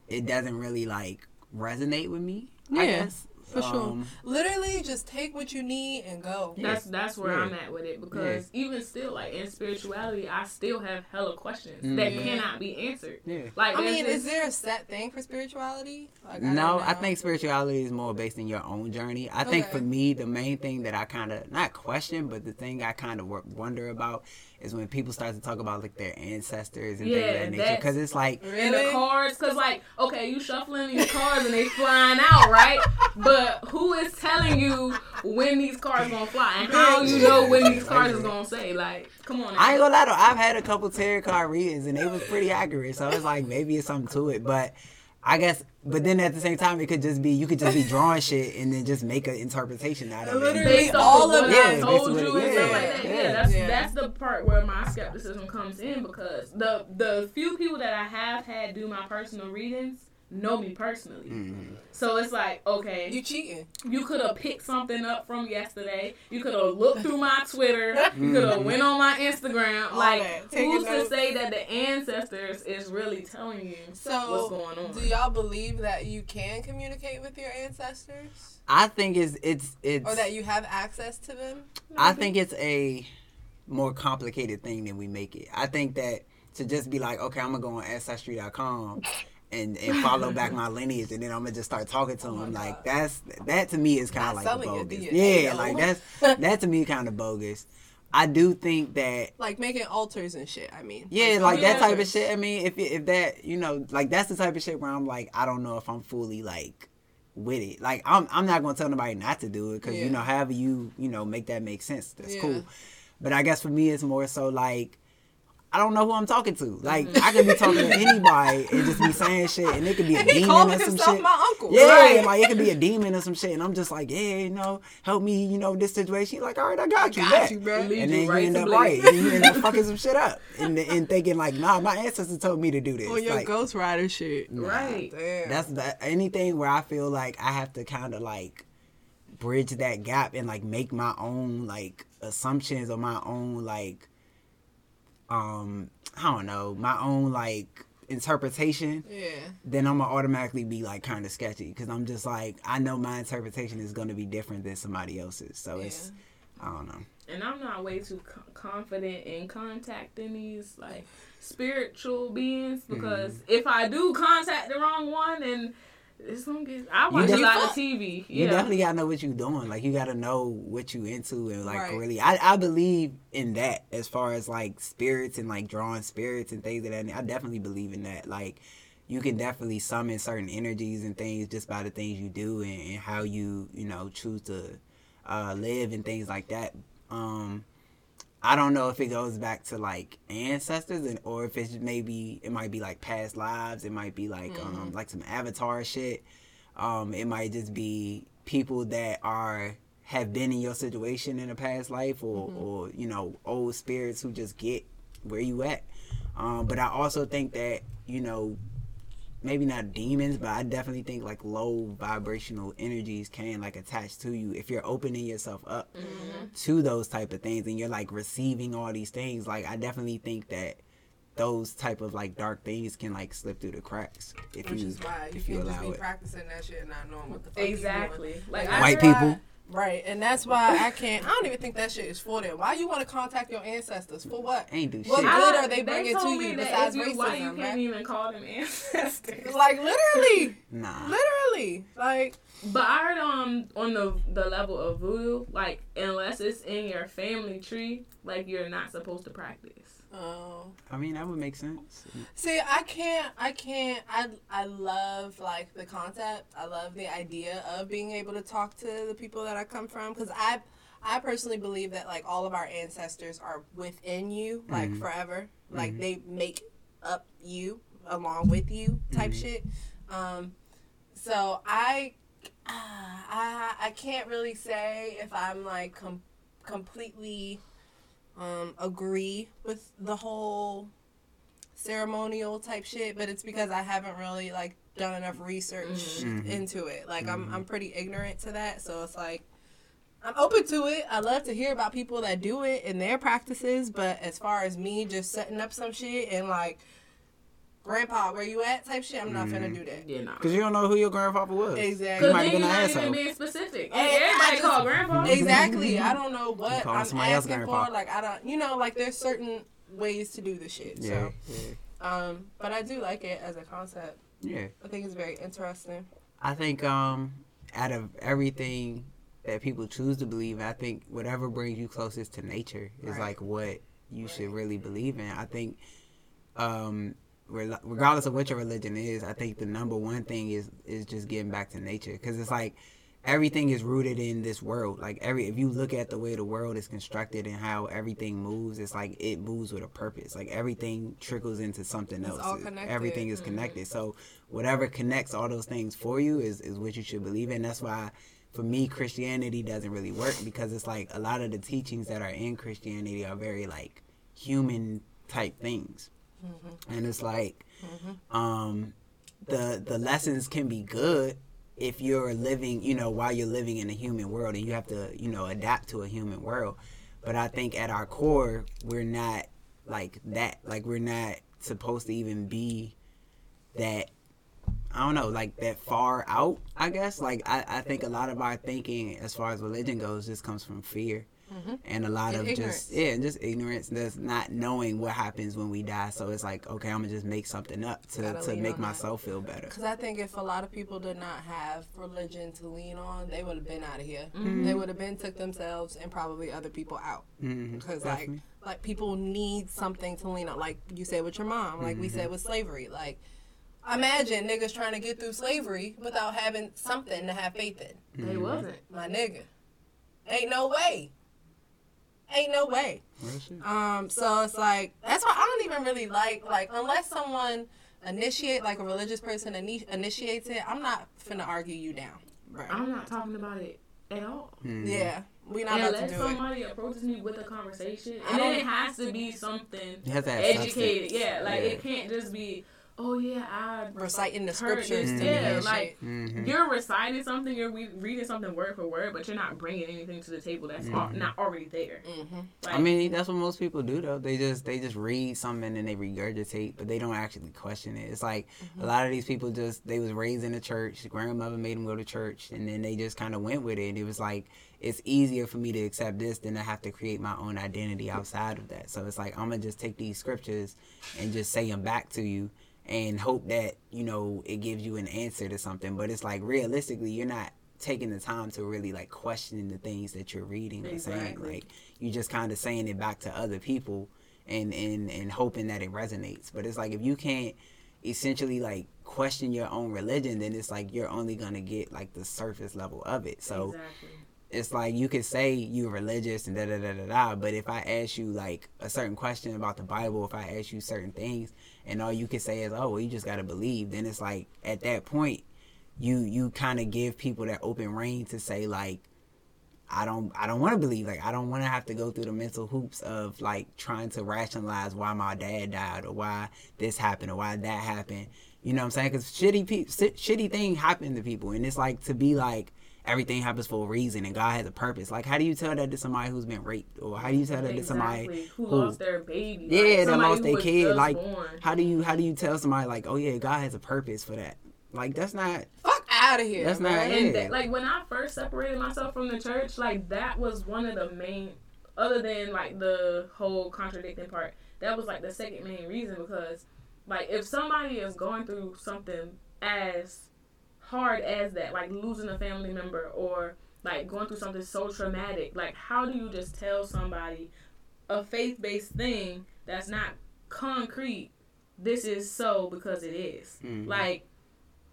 it doesn't really like resonate with me. I guess. For sure. Um, Literally, just take what you need and go. That's that's where Yeah. I'm at with it because even still, like in spirituality, I still have hella questions Mhm. that Yeah. cannot be answered. yeah. Like, I mean, this- is there a set thing for spirituality? Like, No, don't I think spirituality is more based in your own journey. I think for me, the main thing that I kind of not question, but the thing I kind of wonder about is when people start to talk about like their ancestors and things Yeah, of that nature. Because it's like, and the Really? cards, because like, okay, you shuffling these cards and they flying out, right? But who is telling you when these cards gonna fly and how you know when these cards is gonna say? Like, come on. now. I ain't gonna lie though, I've had a couple tarot card readings and it was pretty accurate. So it's like maybe it's something to it, but. I guess, but then at the same time, it could just be you could just be drawing shit and then just make an interpretation out of it. Literally, based all of of what it. I Yeah, told you on and stuff yeah, like that. Yeah, yeah. that's Yeah. that's the part where my skepticism comes in because the the few people that I have had do my personal readings know me personally. Mhm. So it's like, okay, you cheating. you could have picked something up from yesterday. You could have looked through my Twitter. You could have went on my Instagram. All Like, who's to say that the ancestors is really telling you So, what's going on? do y'all believe that you can communicate with your ancestors, I think it's it's it's. or that you have access to them? I think it's a more complicated thing than we make it. I think that to just be like, okay, I'm gonna go on ancestry.com and and follow back my lineage, and then I'm gonna just start talking to Oh them. Like God. that's that to me is kind Not of like bogus. Yeah, like that's that to me kind of bogus. I do think that Like making altars and shit. I mean, yeah, like that yeah. type of shit. I mean, if if that you know, like that's the type of shit where I'm like, I don't know if I'm fully like with it. Like I'm I'm not gonna tell nobody not to do it because Yeah. you know, however you you know make that make sense, that's Yeah. cool. But I guess for me, it's more so like. I don't know who I'm talking to. Like Mm-hmm. I could be talking to anybody and just be saying shit, and it could be a And demon calling or some himself shit. my uncle. Yeah, Right. like it could be a demon or some shit, and I'm just like, yeah, you know, help me, you know, this situation. He's like, all right, I got you, Got bet. you, bro. And you then you right end up right, and you end up fucking some shit up, and and thinking like, nah, my ancestors told me to do this. On your Like, Ghost Rider shit. nah. Right. Damn. That's that anything where I feel like I have to kind of like bridge that gap and like make my own like assumptions or my own like um I don't know my own like interpretation yeah. then I'm gonna automatically be like kind of sketchy because I'm just like I know my interpretation is gonna be different than somebody else's so it's I don't know and I'm not way too confident in contacting these like spiritual beings because Mm-hmm. if I do contact the wrong one, and it's gonna get. I watch a definitely- lot of TV. You definitely gotta know what you're doing. Like you gotta know what you into and like Right. really. I, I believe in that as far as like spirits and like drawing spirits and things of that. I definitely believe in that. Like you can definitely summon certain energies and things just by the things you do and, and how you you know choose to uh, live and things like that. Um, I don't know if it goes back to like ancestors and or if it's maybe it might be like past lives. It might be like um like some avatar shit. Um, it might just be people that are have been in your situation in a past life or or you know old spirits who just get where you at. Um, but I also think that you know maybe not demons, but I definitely think like low vibrational energies can like attach to you if you're opening yourself up mm-hmm. to those type of things and you're like receiving all these things. Like I definitely think that those type of like dark things can like slip through the cracks if Which you is why you if you can't just allow be it. practicing that shit and not knowing what the fuck you doing. exactly. Like And I, White that's people. Why- Right, and that's why I can't. I don't even think that shit is for them. Why you want to contact your ancestors for what? Ain't do shit. What good are they bringing to told me you that besides if you white, you can't man? even call them ancestors. Like literally, Nah. literally, like But I heard um on the the level of voodoo, like unless it's in your family tree, like you're not supposed to practice. Oh. I mean, that would make sense. See, I can't. I can't. I I love like the concept. I love the idea of being able to talk to the people that I come from because I. I personally believe that like all of our ancestors are within you, like Mhm. forever. Like Mhm. they make up you along with you, type Mhm. shit. Um, so I, I, I can't really say if I'm like com- completely um, agree with the whole ceremonial type shit, but it's because I haven't really like done enough research Mhm. into it. Like I'm Mhm. I'm pretty ignorant to that, so it's like I'm open to it. I love to hear about people that do it and their practices, but as far as me just setting up some shit and like grandpa, where you at type shit, I'm not finna Mhm. do that. Yeah, no. Because you don't know who your grandfather was. Exactly. You Because might then have been you're an not asshole. even being specific. And Everybody just- call grandpa. Exactly. I don't know what I'm somebody else asking grandpa. for. Like I don't, you know, like there's certain ways to do the shit. Yeah. So, um, but I do like it as a concept. Yeah. Yeah. I think it's very interesting. I think um out of everything that people choose to believe, I think whatever brings you closest to nature is Right. like what you should really believe in. I think um rel- regardless of what your religion is, I think the number one thing is is just getting back to nature because it's like everything is rooted in this world. Like every if you look at the way the world is constructed and how everything moves, it's like it moves with a purpose. Like everything trickles into something It's else. all connected. Everything is Mhm. connected. So whatever connects all those things for you is, is what you should believe in. That's why for me Christianity doesn't really work because it's like a lot of the teachings that are in Christianity are very like human type things. Mm-hmm. And it's like Mm-hmm. um the the lessons can be good if you're living, you know, while you're living in a human world and you have to, you know, adapt to a human world. But I think at our core, we're not like that. Like we're not supposed to even be that I don't know, like that far out, I guess. Like I, I think a lot of our thinking as far as religion goes just comes from fear. Mm-hmm. And a lot And of ignorance. just yeah, just ignorance. That's not knowing what happens when we die. So it's like, okay, I'm gonna just make something up to, Gotta make on that. myself feel better. Because I think if a lot of people did not have religion to lean on, they would have been out of here. Mhm. They would have been took themselves and probably other people out. Mm-hmm. Because like like people need something to lean on. Like you said with your mom, like we said with slavery. Like imagine niggas trying to get through slavery without having something to have faith in. They wasn't. My nigga, ain't no way. Ain't no way. Um, so it's like that's why I don't even really like like unless someone initiate like a religious person ini- initiates it, I'm not finna argue you down, bro. I'm not talking about it at all. Mm-hmm. Yeah, we not about to Unless do it. somebody approaches me with a conversation, and then it has to be something You have to have educated. substance. Yeah, like Yeah. it can't just be, oh yeah, I Reciting the scriptures this, to me yeah, and like- shit. Mhm. you're reciting something, you're re- reading something word for word, but you're not bringing anything to the table that's al- Mhm. not already there. Like, I mean, that's what most people do though. They just they just read something and they regurgitate, but they don't actually question it. It's like Mm-hmm. a lot of these people just they was raised in the church. Grandmother made them go to church, and then they just kind of went with it. It was like it's easier for me to accept this than to have to create my own identity outside of that. So it's like I'm gonna just take these scriptures and just say them back to you and hope that you know it gives you an answer to something. But it's like realistically, you're not taking the time to really like questioning the things that you're reading or saying. Like you're just kind of saying it back to other people and and and hoping that it resonates. But it's like if you can't essentially like question your own religion, then it's like you're only gonna get like the surface level of it. So exactly. It's like you could say you're religious and da da da da da, but if I ask you like a certain question about the Bible, if I ask you certain things, and all you can say is, "Oh, well, you just gotta believe," then it's like at that point, you you kind of give people that open rein to say like, I don't I don't want to believe like I don't want to have to go through the mental hoops of like trying to rationalize why my dad died or why this happened or why that happened. You know what I'm saying? Because shitty pe- shitty thing happen to people, and it's like to be like everything happens for a reason and God has a purpose. Like how do you tell that to somebody who's been raped or how do you tell that to somebody? Exactly. who, who- lost their baby. Yeah, like, that somebody lost their kid, like, born. How do you how do you tell somebody like oh yeah God has a purpose for that? Like that's not Fuck out of here. That's not man. it. And that, like when I first separated myself from the church, like that was one of the main, other than like the whole contradicting part, that was like the second main reason because, like, if somebody is going through something as hard as that, like losing a family member or like going through something so traumatic, like how do you just tell somebody a faith based thing that's not concrete? This is so because it is. Mhm. Like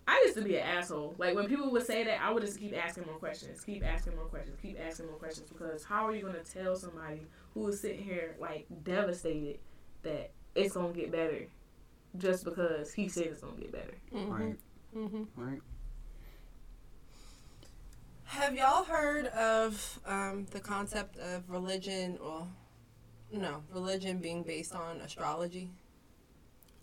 I used to be an asshole. Like when people would say that, I would just keep asking more questions, keep asking more questions, keep asking more questions. Because how are you gonna tell somebody who is sitting here like devastated that it's gonna get better just because he said it's gonna get better? Mhm. Right. Mhm. Right. Have y'all heard of um, the concept of religion or no religion being based on astrology?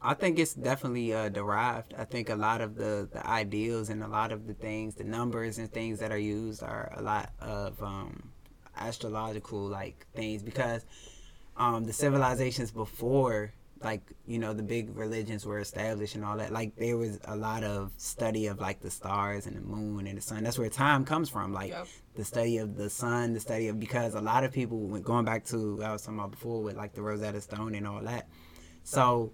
I think it's definitely uh, derived. I think a lot of the, the ideals and a lot of the things, the numbers and things that are used are a lot of um, astrological like things because um, the civilizations before, like you know, the big religions were established and all that. Like there was a lot of study of like the stars and the moon and the sun. That's where time comes from. Like Yep. the study of the sun, the study of because a lot of people when going back to what I was talking about before with like the Rosetta Stone and all that. So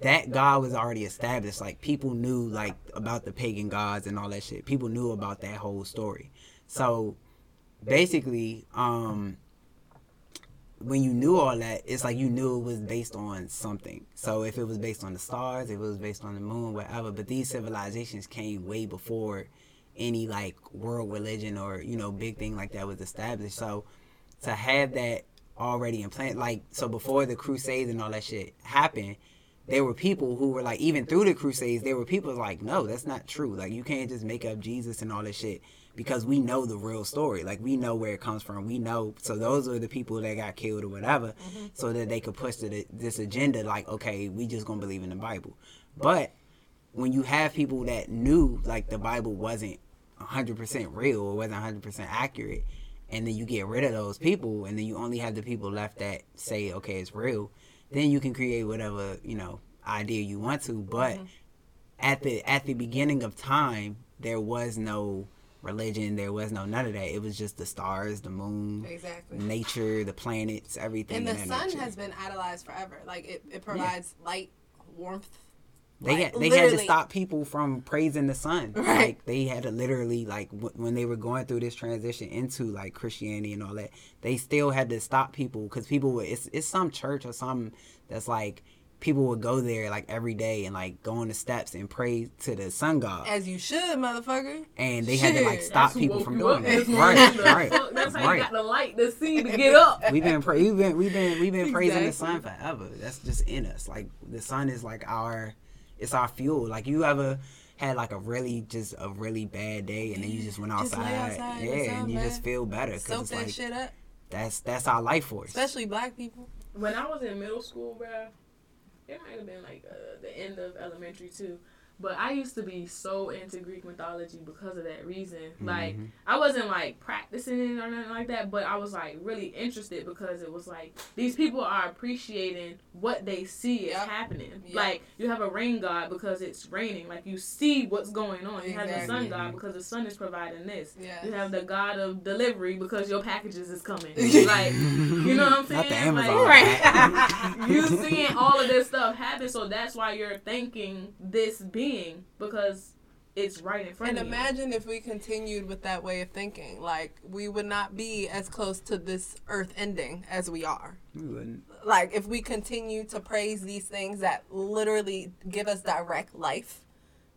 that God was already established. Like people knew like about the pagan gods and all that shit. People knew about that whole story. So basically, um when you knew all that, it's like you knew it was based on something. So if it was based on the stars, if it was based on the moon, whatever. But these civilizations came way before any like world religion or you know big thing like that was established. So to have that already in plan, like so before the Crusades and all that shit happened, there were people who were like even through the Crusades, there were people like, no, that's not true. Like you can't just make up Jesus and all that shit because we know the real story. Like we know where it comes from. We know. So those are the people that got killed or whatever, mm-hmm. so that they could push the, this agenda. Like okay, we just gonna believe in the Bible, but when you have people that knew like the Bible wasn't 100% real or wasn't 100% accurate and then you get rid of those people and then you only have the people left that say okay it's real then you can create whatever you know idea you want to but mm-hmm. at the at the beginning of time there was no religion there was no none of that it was just the stars the moon Exactly. nature the planets everything And the sun nature. has been idolized forever. Like it, it provides light, warmth. They Like, had, they had to stop people from praising the sun. Right. Like they had to literally like w- when they were going through this transition into like Christianity and all that, they still had to stop people because people would it's it's some church or some that's like people would go there like every day and like go on the steps and pray to the sun god, As you should, motherfucker. and they had to like stop That's people from doing that. this Right, morning. right, Fuck, That's how you got the light to see to get up. We've been pra- we've been we've been we've been praising the sun forever. That's just in us. Like the sun is like our it's our fuel. Like you ever had like a really just a really bad day and then you just went Just outside, outside yeah, sun, and you just feel better Soak because it's that like shit up. that's that's our life force. Especially black people. when I was in middle school, bruh, it might have been like uh, the end of elementary too. But I used to be so into Greek mythology because of that reason. Like Mhm. I wasn't like practicing it or nothing like that, but I was like really interested because it was like these people are appreciating what they see is happening. Yep. Like you have a rain god because it's raining. Like you see what's going on. You have the sun god because the sun is providing this. Yeah. You have the god of delivery because your packages is coming. like you know what I'm saying? Not the Amazon. Like, pack. you seeing all of this stuff happen, so that's why you're thanking this being because it's right in front And of you. And imagine if we continued with that way of thinking. Like, we would not be as close to this earth ending as we are. We wouldn't. Like, if we continue to praise these things that literally give us direct life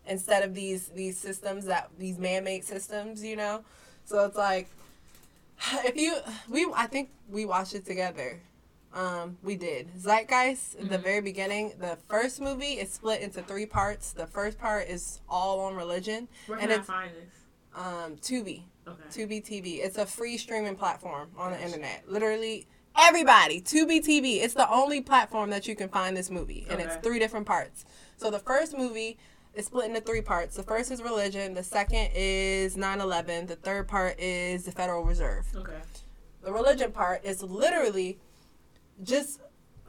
instead of these these systems that these man-made systems, you know? So it's like if you we I think we watched it together. Um, we did Zeitgeist in the very beginning. The first movie is split into three parts. The first part is all on religion. Where and can I it's- find this? Um, Tubi, Okay. Tubi TV. It's a free streaming platform on the internet. Literally everybody, Tubi TV. It's the only platform that you can find this movie, and it's three different parts. So the first movie is split into three parts. The first is religion. The second is 9/11. The third part is the Federal Reserve Okay. the religion part is literally just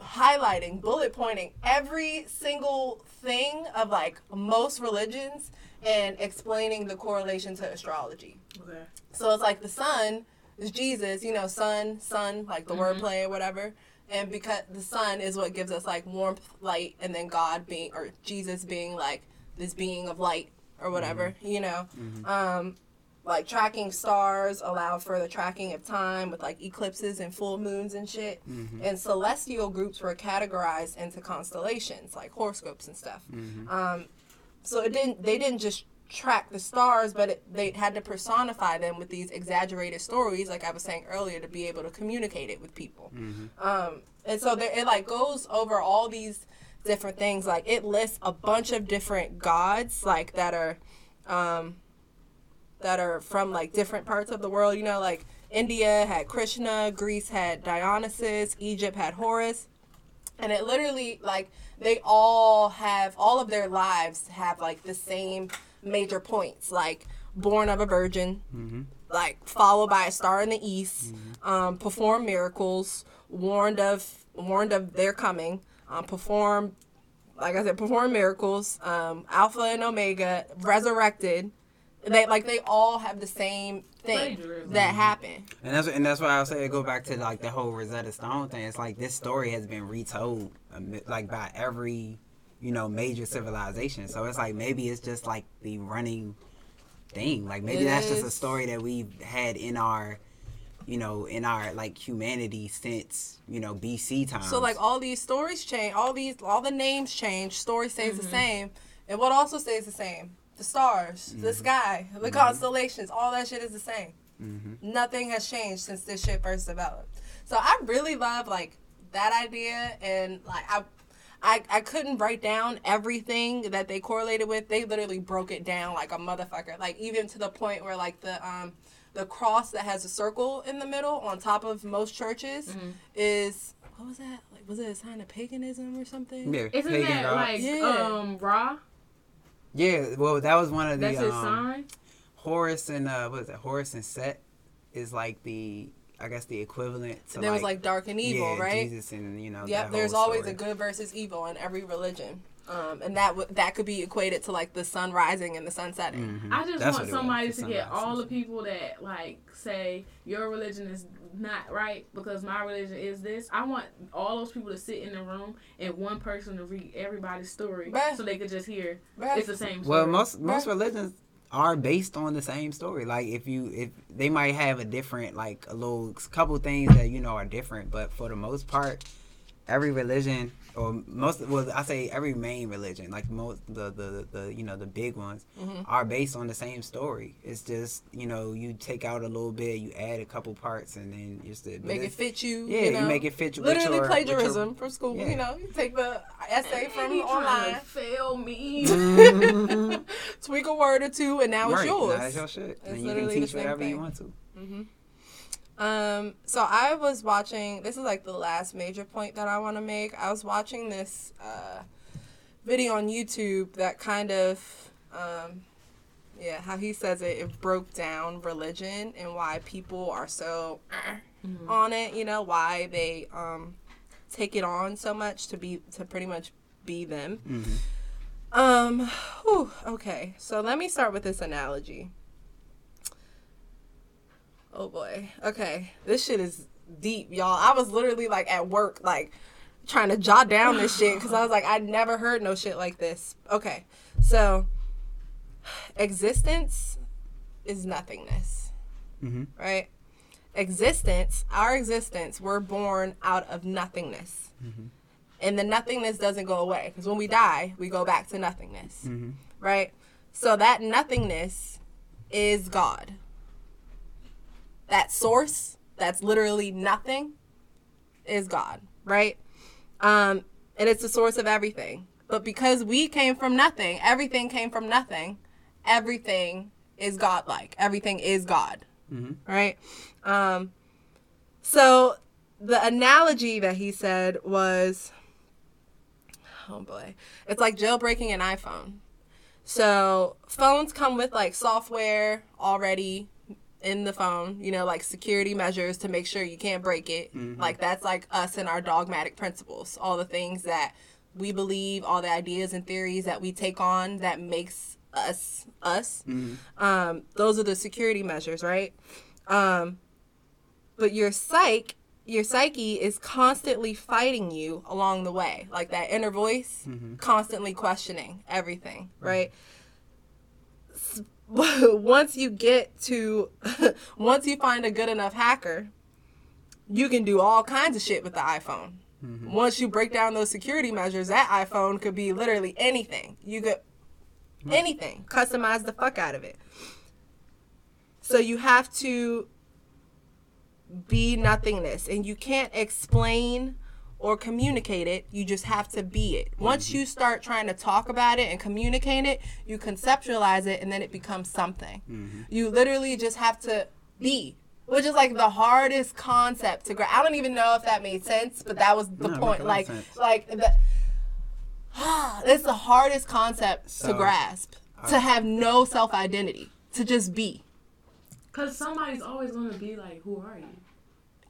highlighting, bullet pointing every single thing of like most religions and explaining the correlation to astrology. Okay. So it's like the sun is Jesus, you know, sun, sun, like the Mhm. wordplay or whatever. And because the sun is what gives us like warmth, light, and then God being, or Jesus being like this being of light or whatever, you know. Um, like tracking stars allow for the tracking of time with like eclipses and full moons and shit. And celestial groups were categorized into constellations, like horoscopes and stuff. Um, so it didn't. They didn't just track the stars, but it, they had to personify them with these exaggerated stories, like I was saying earlier, to be able to communicate it with people. Um, and so there, it like goes over all these different things. Like it lists a bunch of different gods, like that are, um, that are from like different parts of the world. You know, like India had Krishna, Greece had Dionysus, Egypt had Horus, and it literally like they all have all of their lives have like the same major points, like born of a virgin, like followed by a star in the east, um, perform miracles, warned of warned of their coming, um, perform like I said, perform miracles, um, Alpha and Omega, resurrected. They like they all have the same thing that happened. And that's and that's why I say go back to like the whole Rosetta Stone thing. It's like this story has been retold, um, like by every, you know, major civilization. So it's like maybe it's just like the running thing. Like maybe It that's just a story that we've had in our, you know, in our like humanity since you know BC times. So like all these stories change, all these all the names change, story stays the same, and what also stays the same? The stars, the sky, the constellations, all that shit is the same. Nothing has changed since this shit first developed. So I really love like that idea, and like I. I, I couldn't write down everything that they correlated with. They literally broke it down like a motherfucker. Like even to the point where like the um the cross that has a circle in the middle on top of most churches is what was that? Like was it a sign of paganism or something? yeah, Isn't pagan that god. like Yeah. um Ra? Yeah. Well, that was one of the That's his um, sign. Horus and uh, what is it? Horus and Set is like the I guess the equivalent to there was like dark and evil, yeah, right? Jesus and you know. Yep. There's whole always story. a good versus evil in every religion, um, and that w- that could be equated to like the sun rising and the sun setting. Mhm. I just That's want what it was, somebody to get all the people that like say your religion is not right because my religion is this. I want all those people to sit in the room and one person to read everybody's story Bruh. so they could just hear Bruh. it's the same story. Well, most most Right. religions are based on the same story. Like if you if they might have a different like a little couple things that you know are different, but for the most part, every religion or most well I say every main religion like most the the, the you know the big ones Mhm. are based on the same story. It's just you know you take out a little bit, you add a couple parts, and then just but Make it it's- fit you. Yeah, you, you, make it fit. with Literally your- with your- plagiarism from school. Yeah. You know, you take the essay from He online, fail me. Tweak a word or two, and now it's right, yours. Now it's your shit, and you can literally the teach same whatever you thing. want to. hmm Um, so I was watching. This is like the last major point that I want to make. I was watching this uh, video on YouTube that kind of, um, yeah, how he says it. It broke down religion and why people are so Mhm. on it. You know why they um, take it on so much to be to pretty much be them. hmm Um, whew, okay, so let me start with this analogy. Oh boy. Okay, this shit is deep, y'all. I was literally like at work, like trying to jot down this shit because I was like, I never heard no shit like this. Okay, so existence is nothingness, hmm right? Existence, our existence, we're born out of nothingness. Mhm. And the nothingness doesn't go away because when we die, we go back to nothingness hmm right? So that nothingness is God. That source that's literally nothing is God, right? Um, and it's the source of everything. But because we came from nothing, everything came from nothing, everything is godlike. Everything is God, hmm right? Um, so the analogy that he said was, oh boy, it's like jailbreaking an iPhone. So phones come with like software already in the phone, you know, like security measures to make sure you can't break it. Like that's like us and our dogmatic principles. All the things that we believe, all the ideas and theories that we take on that makes us us. Um, those are the security measures, right? Um, but your psyche, your psyche is constantly fighting you along the way, like that inner voice, constantly questioning everything, right? S- Once you get to, once you find a good enough hacker, you can do all kinds of shit with the iPhone. Mm-hmm. Once you break down those security measures, that iPhone could be literally anything. You could anything, customize the fuck out of it. So you have to be nothingness and you can't explain or communicate it you just have to be it. Once you start trying to talk about it and communicate it you conceptualize it and then it becomes something. You literally just have to be which is like the hardest concept to grasp. I don't even know if that made sense but that was the No, point makes like of sense. like the, it's the hardest concept to So, grasp to have no self-identity to just be. Cause somebody's always gonna be like, "Who are you?"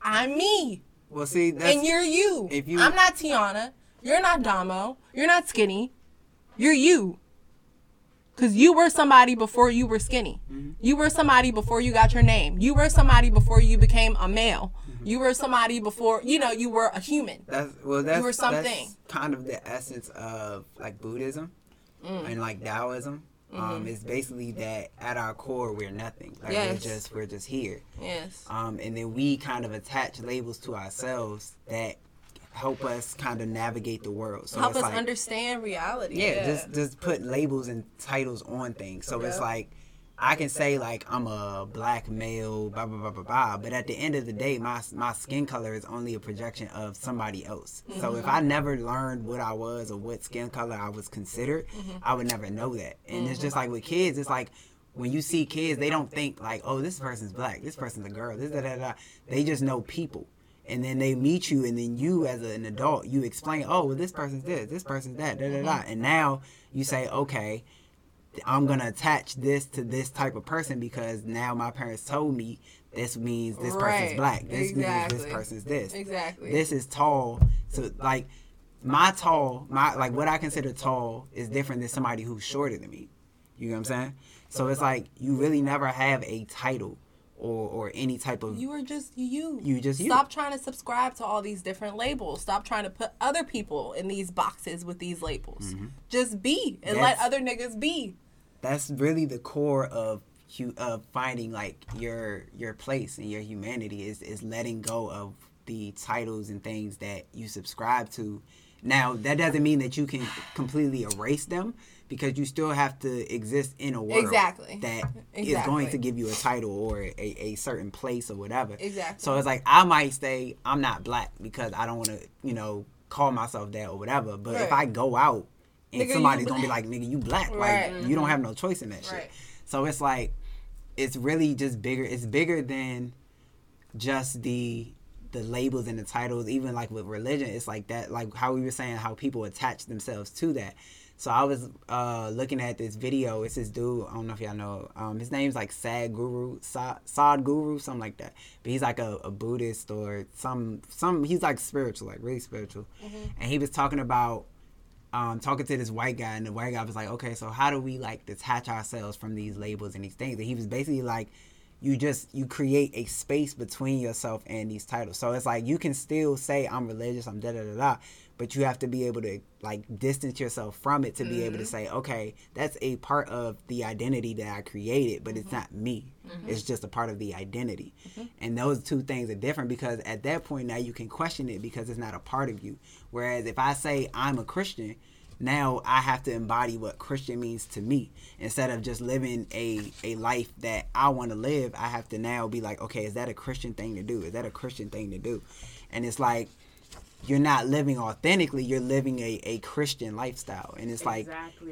i'm me Well, see, that's and you're you. if you- I'm not Tiana. You're not Damo. You're not skinny. You're you. Cause you were somebody before you were skinny. Mm-hmm. You were somebody before you got your name. You were somebody before you became a male. Mm-hmm. You were somebody before you know you were a human. That's well, that's you were something. that's kind of the essence of like Buddhism Mm. and like Taoism. Um, it's basically that at our core we're nothing. Like Mm-hmm. Yes. we're just we're just here. Yes. Um, and then we kind of attach labels to ourselves that help us kind of navigate the world. So Help it's us like, understand reality. yeah, just just put labels and titles on things. So it's like I can say like I'm a black male, blah blah blah blah blah. But at the end of the day, my my skin color is only a projection of somebody else. So if I mm-hmm. never learned what I was or what skin color I was considered, mm-hmm. I would never know that. And it's just like mm-hmm. with kids, it's like when you see kids, they don't think like, oh, this person's black, this person's a girl, this da da da. They just know people. And then they meet you, and then you, as an adult, you explain, oh, well, this person's this, this person's that, da da da. And now you say, okay, I'm gonna attach this to this type of person because now my parents told me this means this Right. person's black. This means this person's this. Exactly. This is tall. So like my tall, my like what I consider tall is different than somebody who's shorter than me. You know what I'm saying? So it's like you really never have a title or or any type of You are just you. You just you. Stop trying to subscribe to all these different labels. Stop trying to put other people in these boxes with these labels. Just be and let Mm-hmm. Other niggas be. That's really the core of hu- of finding like your your place and your humanity is is letting go of the titles and things that you subscribe to. Now that doesn't mean that you can completely erase them because you still have to exist in a world Exactly. that is Exactly. going to give you a title or a, a certain place or whatever. Exactly. So it's like I might say I'm not black because I don't want to, you know, call myself that or whatever. But if I go out and Nigga, somebody's gonna be like, "Nigga, you black," Right. like you don't have no choice in that shit. So it's like it's really just bigger. It's bigger than just the the labels and the titles. Even like with religion, it's like that. Like how we were saying, how people attach themselves to that. So I was uh, looking at this video. It's this dude. I don't know if y'all know. Um, his name's like Sadhguru, Sad, Sadhguru, something like that. But he's like a, a Buddhist or some some. He's like spiritual, like really spiritual. And he was talking about um, talking to this white guy, and the white guy was like, "Okay, so how do we like detach ourselves from these labels and these things?" And he was basically like, "You just you create a space between yourself and these titles. So it's like you can still say I'm religious, I'm da da da da, but you have to be able to like distance yourself from it to be able to mm-hmm. say, okay, that's a part of the identity that I created, but it's not me. Mm-hmm. It's just a part of the identity. Mm-hmm. And those two things are different because at that point now you can question it because it's not a part of you. Whereas if I say I'm a Christian, now I have to embody what Christian means to me instead of just living a a life that I want to live. I have to now be like, okay, is that a Christian thing to do? Is that a Christian thing to do? And it's like you're not living authentically. You're living a, a Christian lifestyle, and it's like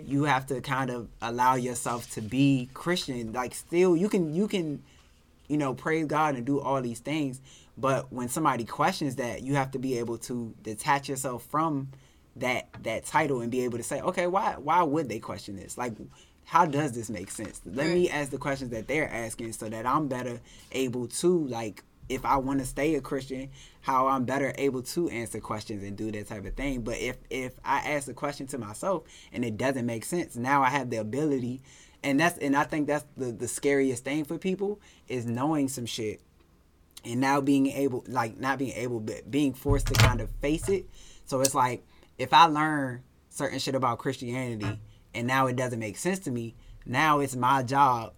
you have to kind of allow yourself to be Christian. Like still, you can you can you know praise God and do all these things, but when somebody questions that, you have to be able to detach yourself from that that title and be able to say, okay, why why would they question this? Like how does this make sense? Let Right. me ask the questions that they're asking so that I'm better able to like if I want to stay a Christian, how I'm better able to answer questions and do that type of thing. But if if I ask a question to myself and it doesn't make sense, now I have the ability and that's and I think that's the the scariest thing for people is knowing some shit and now being able like not being able but being forced to kind of face it so it's like if i learn certain shit about christianity and now it doesn't make sense to me now it's my job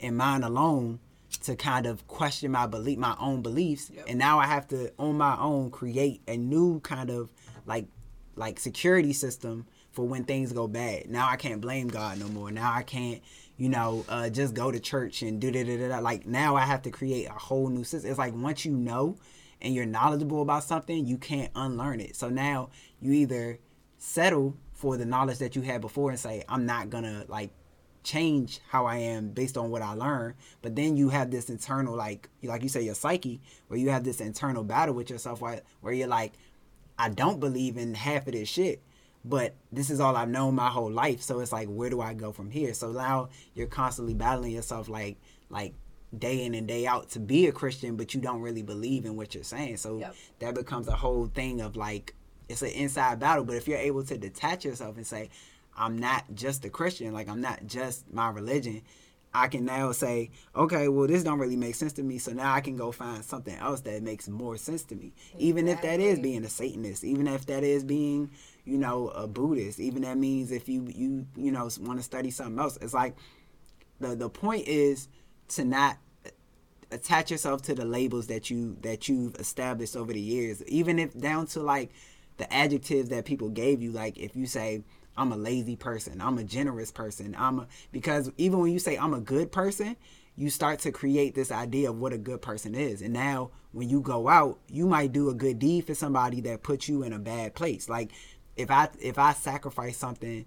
and mine alone to kind of question my belief my own beliefs. Yep. and now i have to on my own create a new kind of like like security system for when things go bad. Now i can't blame god no more. Now i can't you know uh, just go to church and do da da da da. Like now i have to create a whole new system it's like once you know and you're knowledgeable about something you can't unlearn it. So now you either settle for the knowledge that you had before and say i'm not gonna like change how I am based on what I learn. But then you have this internal, like, like you say, your psyche, where you have this internal battle with yourself, where, where you're like, I don't believe in half of this shit, but this is all I've known my whole life. So it's like, where do I go from here? So now you're constantly battling yourself, like, like day in and day out to be a Christian, but you don't really believe in what you're saying. So Yep. that becomes a whole thing of like, it's an inside battle. But if you're able to detach yourself and say, I'm not just a Christian, like I'm not just my religion. I can now say, okay, well, this don't really make sense to me. So now I can go find something else that makes more sense to me. Even if that is being a Satanist, even if that is being, you know, a Buddhist, even that means if you you you know want to study something else, it's like the the point is to not uh, attach yourself to the labels that you that you've established over the years even if down to like the adjectives that people gave you like if you say i'm a lazy person i'm a generous person i'm a because even when you say i'm a good person you start to create this idea of what a good person is and now when you go out you might do a good deed for somebody that puts you in a bad place like if i if i sacrifice something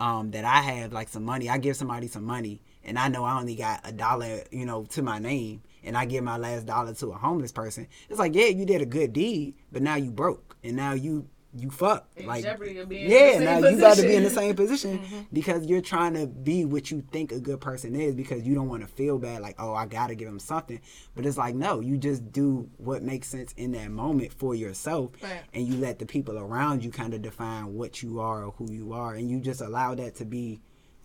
um, that I have like some money. I give somebody some money, and I know I only got a dollar, you know, to my name, and I give my last dollar to a homeless person. It's like, yeah, you did a good deed, but now you broke, and now you you fuck. Like, jeopardy of being in yeah, now you about to be in the same position Mm-hmm. because you're trying to be what you think a good person is because you don't want to feel bad, like, oh, I gotta give them something. But it's like, no, you just do what makes sense in that moment for yourself Right. and you let the people around you kind of define what you are or who you are and you just allow that to be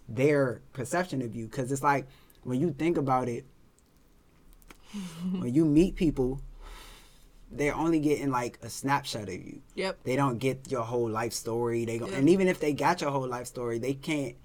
their perception of you because it's like when you think about it when you meet people they're only getting like a snapshot of you. Yep. they don't get your whole life story. They go Yeah. and even if they got your whole life story they can't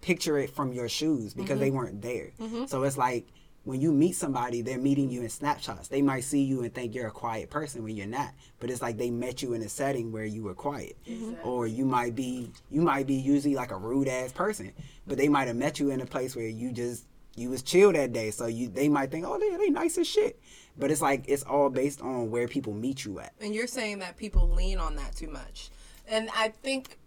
picture it from your shoes because they mm-hmm. weren't there. Mm-hmm. So it's like when you meet somebody they're meeting you in snapshots. They might see you and think you're a quiet person when you're not but it's like they met you in a setting where you were quiet. Exactly. or you might be you might be usually like a rude ass person but they might have met you in a place where you just you was chill that day so you they might think oh they, they nice as shit but it's like it's all based on where people meet you at And you're saying that people lean on that too much. And I think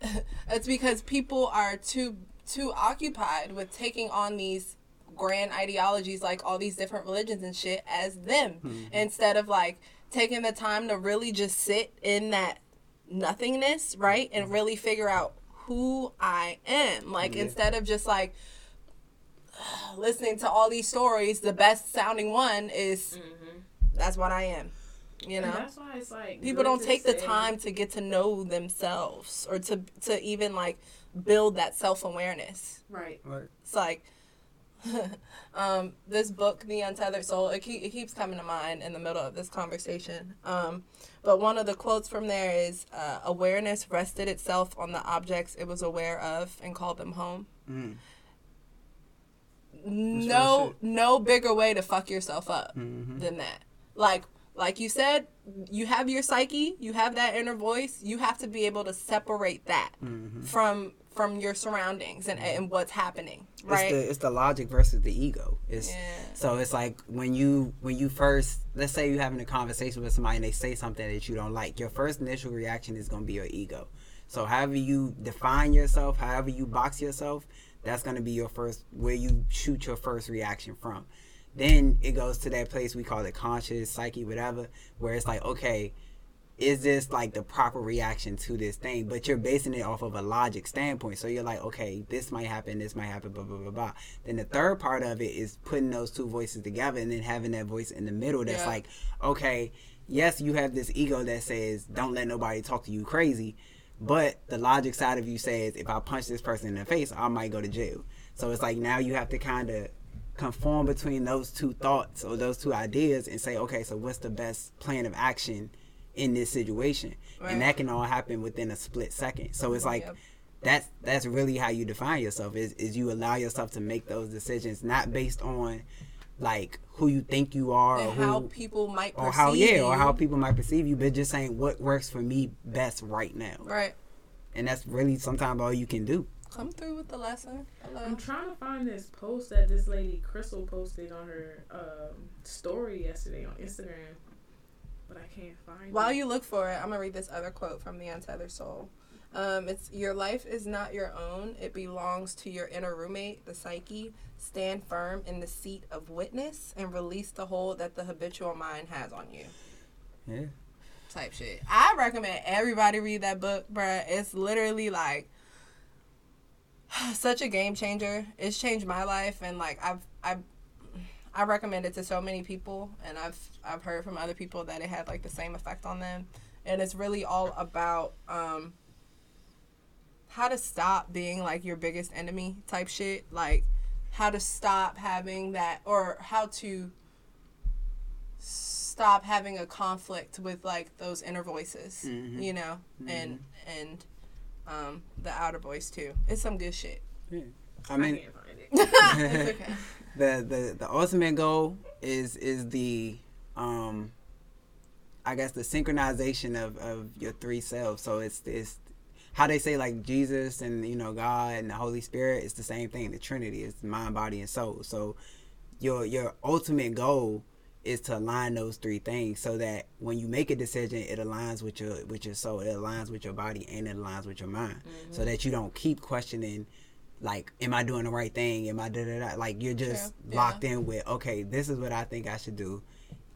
it's because people are too too occupied with taking on these grand ideologies like all these different religions and shit as them mm-hmm. instead of like taking the time to really just sit in that nothingness, right? And mm-hmm. really figure out who I am. Like Yeah. instead of just like listening to all these stories, the best sounding one is that's what I am. You And know? that's why it's like people don't to take the time to get to know themselves or to to even like build that self-awareness Right. it's like um, this book the untethered soul it, keep, it keeps coming to mind in the middle of this conversation um, but one of the quotes from there is uh, awareness rested itself on the objects it was aware of and called them home Mm. No no bigger way to fuck yourself up Mhm. than that like like you said you have your psyche you have that inner voice you have to be able to separate that Mhm. from from your surroundings and, and what's happening right It's the it's the logic versus the ego. It's Yeah. so it's like when you when you first let's say you're having a conversation with somebody and they say something that you don't like, your first initial reaction is gonna be your ego. So however you define yourself, however you box yourself, that's gonna be your first where you shoot your first reaction from. Then it goes to that place we call it conscious, psyche, whatever, where it's like, okay, is this like the proper reaction to this thing? But you're basing it off of a logic standpoint. So you're like, okay, this might happen, this might happen, blah blah blah blah. Then the third part of it is putting those two voices together and then having that voice in the middle that's Yeah. like, okay, yes, you have this ego that says don't let nobody talk to you crazy, but the logic side of you says if I punch this person in the face, I might go to jail. So it's like now you have to kind of conform between those two thoughts or those two ideas and say, okay, so what's the best plan of action in this situation? Right. And that can all happen within a split second. So it's like Yep. that's that's really how you define yourself is is you allow yourself to make those decisions not based on like who you think you are or and how people might perceive or how yeah or you. how people might perceive you, but just saying what works for me best right now. right And that's really sometimes all you can do. come through with the lesson. Hello. I'm trying to find this post that this lady Crystal posted on her um, story yesterday on Instagram, but I can't find While it. While you look for it, I'm gonna read this other quote from the Untethered Soul. Um, it's your life is not your own. It belongs to your inner roommate, the psyche. Stand firm in the seat of witness and release the hold that the habitual mind has on you. Yeah. Type shit. I recommend everybody read that book, bruh. It's literally like such a game changer. It's changed my life, and like I've I've I recommend it to so many people, and I've I've heard from other people that it had like the same effect on them, and it's really all about um how to stop being like your biggest enemy type shit, like how to stop having that or how to stop having a conflict with like those inner voices, Mhm. you know, and and um the outer voice too. It's some good shit. I I mean, can't find it. it's okay. the the the ultimate goal is is the um I guess the synchronization of of your three selves. So it's it's how they say like Jesus and you know God and the Holy Spirit is the same thing. The Trinity is mind, body, and soul. So your your ultimate goal is to align those three things so that when you make a decision it aligns with your with your soul. It aligns with your body and it aligns with your mind. Mm-hmm. So that you don't keep questioning like am i doing the right thing? Am i da da da? Like you're just True. locked in with okay this is what i think i should do.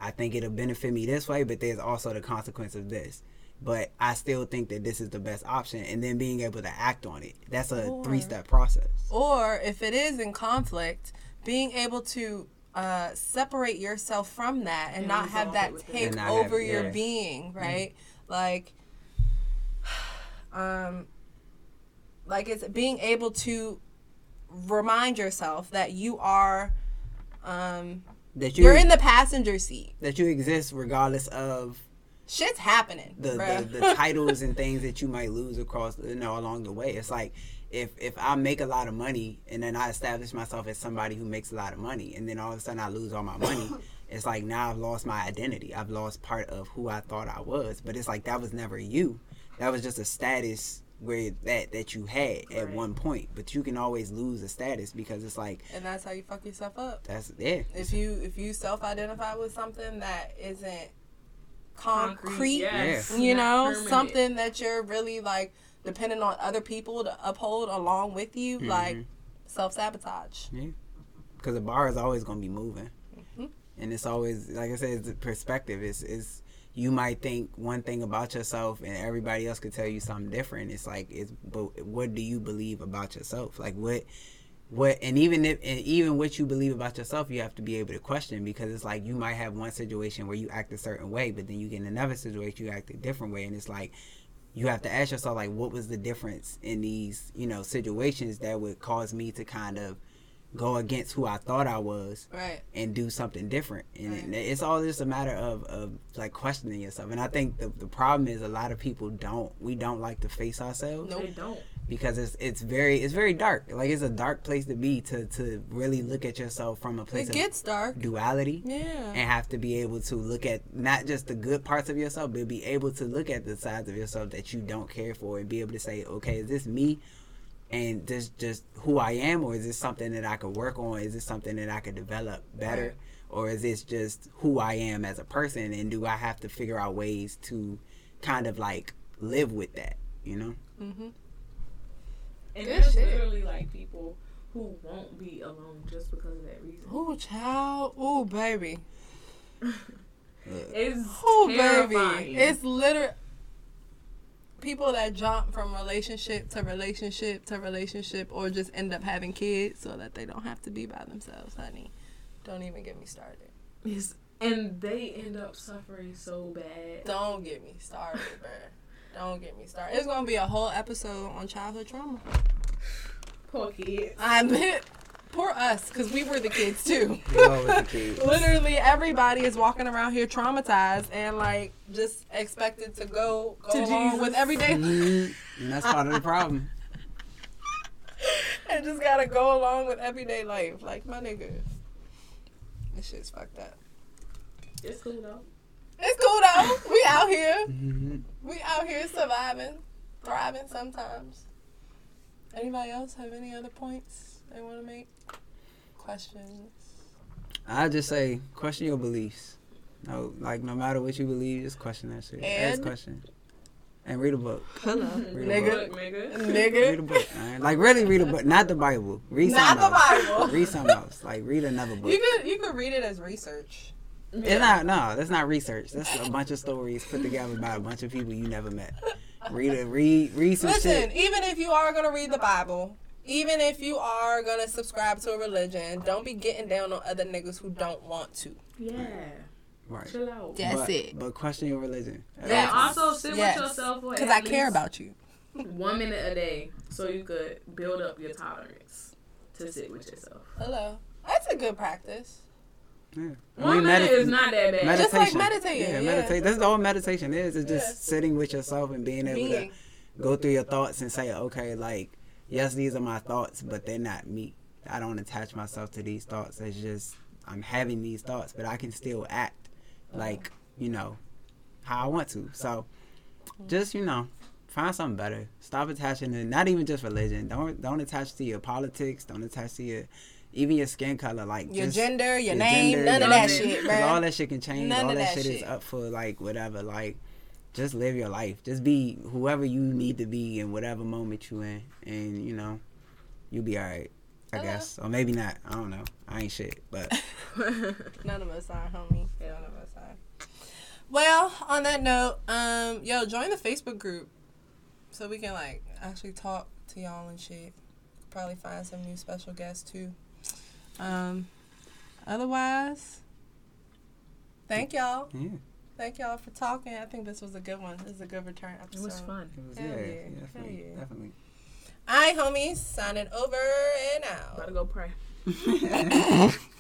I think it'll benefit me this way but there's also the consequence of this but i still think that this is the best option and then being able to act on it that's a three step process Or if it is in conflict, being able to uh, separate yourself from that and, And not have that take over have- your yeah. being, right? Like, um, like it's being able to remind yourself that you are, um, that you you're in the passenger seat. that you exist regardless of Shit's happening. the, the, the titles and things that you might lose across you know along the way. It's like if if I make a lot of money and then I establish myself as somebody who makes a lot of money and then all of a sudden I lose all my money, it's like now I've lost my identity. I've lost part of who I thought I was. But it's like that was never you. That was just a status where that that you had at Right. one point. But you can always lose a status because it's like and that's how you fuck yourself up. that's yeah. If you if you self-identify with something that isn't concrete, Concrete, yes. you know, permanent. something that you're really like depending on other people to uphold along with you, like Mhm. self sabotage. Yeah, because the bar is always going to be moving Mhm. and it's always like i said it's the perspective is is you might think one thing about yourself and everybody else could tell you something different it's like it's but what do you believe about yourself like what what and even if and even what you believe about yourself you have to be able to question because it's like you might have one situation where you act a certain way but then you get in another situation you act a different way and it's like you have to ask yourself like what was the difference in these you know situations that would cause me to kind of go against who I thought I was Right. and do something different. And Right. it's all just a matter of, of like questioning yourself. And I think the, the problem is a lot of people don't we don't like to face ourselves No, we don't. Because it's it's very it's very dark. Like it's a dark place to be to to really look at yourself from a place It of gets dark. duality Yeah. and have to be able to look at not just the good parts of yourself, but be able to look at the sides of yourself that you don't care for and be able to say, okay, is this me? And this just who I am, or is this something that I could work on? Is this something that I could develop better? Right. Or is this just who I am as a person? And do I have to figure out ways to kind of like live with that, you know? Mm-hmm. And Good there's shit. literally like people who won't be alone just because of that reason. Ooh, child. Ooh, baby. It's Oh terrifying. baby, it's literally people that jump from relationship to relationship to relationship, or just end up having kids so that they don't have to be by themselves, honey. Don't even get me started. It's- and they end up suffering so bad. Don't get me started, bruh. Don't get me started. It's gonna be a whole episode on childhood trauma. Poor kids. I admit, poor us, because we were the kids too. We all the kids. Literally, everybody is walking around here traumatized and like just expected to go go To along Jesus. with everyday Mhm. And that's part of the problem. and just gotta go along with everyday life. Like my nigga, this shit's fucked up. It's cool though. It's cool though. We out here. Mhm. We out here surviving, thriving sometimes. Anybody else have any other points they want to make? Questions? I just say question your beliefs. No, like no matter what you believe, just question that shit. Ask And? questions. And read a book. Hello, Read a nigga, Look, nigga. Read a nigga. book. man. Like really read a book, not the Bible. Read Not something the else. Bible. Read something else. Like read another book. You could you could read it as research. It's not no, that's not research. That's a bunch of stories put together by a bunch of people you never met. Read it, read read some Listen, shit. even if you are gonna read the Bible, even if you are gonna subscribe to a religion, don't be getting down on other niggas who don't want to. Yeah. Right. Chill out. That's but, it. But question your religion. And also sit Yes. with yourself for Because I care about you. one minute a day, so you could build up your tolerance to sit with yourself. Hello. That's a good practice. Yeah. I One mean, minute medit- is not that bad. Just like meditation. meditating, Yeah, yeah. meditate. That's all meditation is. It's just Yeah. sitting with yourself and being able Being. to go through your thoughts and say, okay, like, yes, these are my thoughts, but they're not me. I don't attach myself to these thoughts. It's just I'm having these thoughts, but I can still act like you know how I want to. So just you know find something better. Stop attaching to not even just religion. Don't don't attach to your politics. Don't attach to your even your skin color. Like Your gender, your, your name, gender, none your of that shit, shit, 'cause all that shit can change. None all that, that shit, is up for like whatever. Like just live your life. Just be whoever you need to be in whatever moment you in, and you know you'll be alright. I Okay. guess, or maybe not. I don't know. I ain't shit, but None of us are, homie. None of us are. Well, on that note, um, yo, join the Facebook group so we can like actually talk to y'all and shit. Probably find some new special guests too. Um, otherwise, thank y'all. yeah, Thank y'all for talking. I think this was a good one. This is a good return It was fun. it was Hell yeah, yeah, definitely, yeah. definitely. All right, homies, signing over and out. Gotta go pray.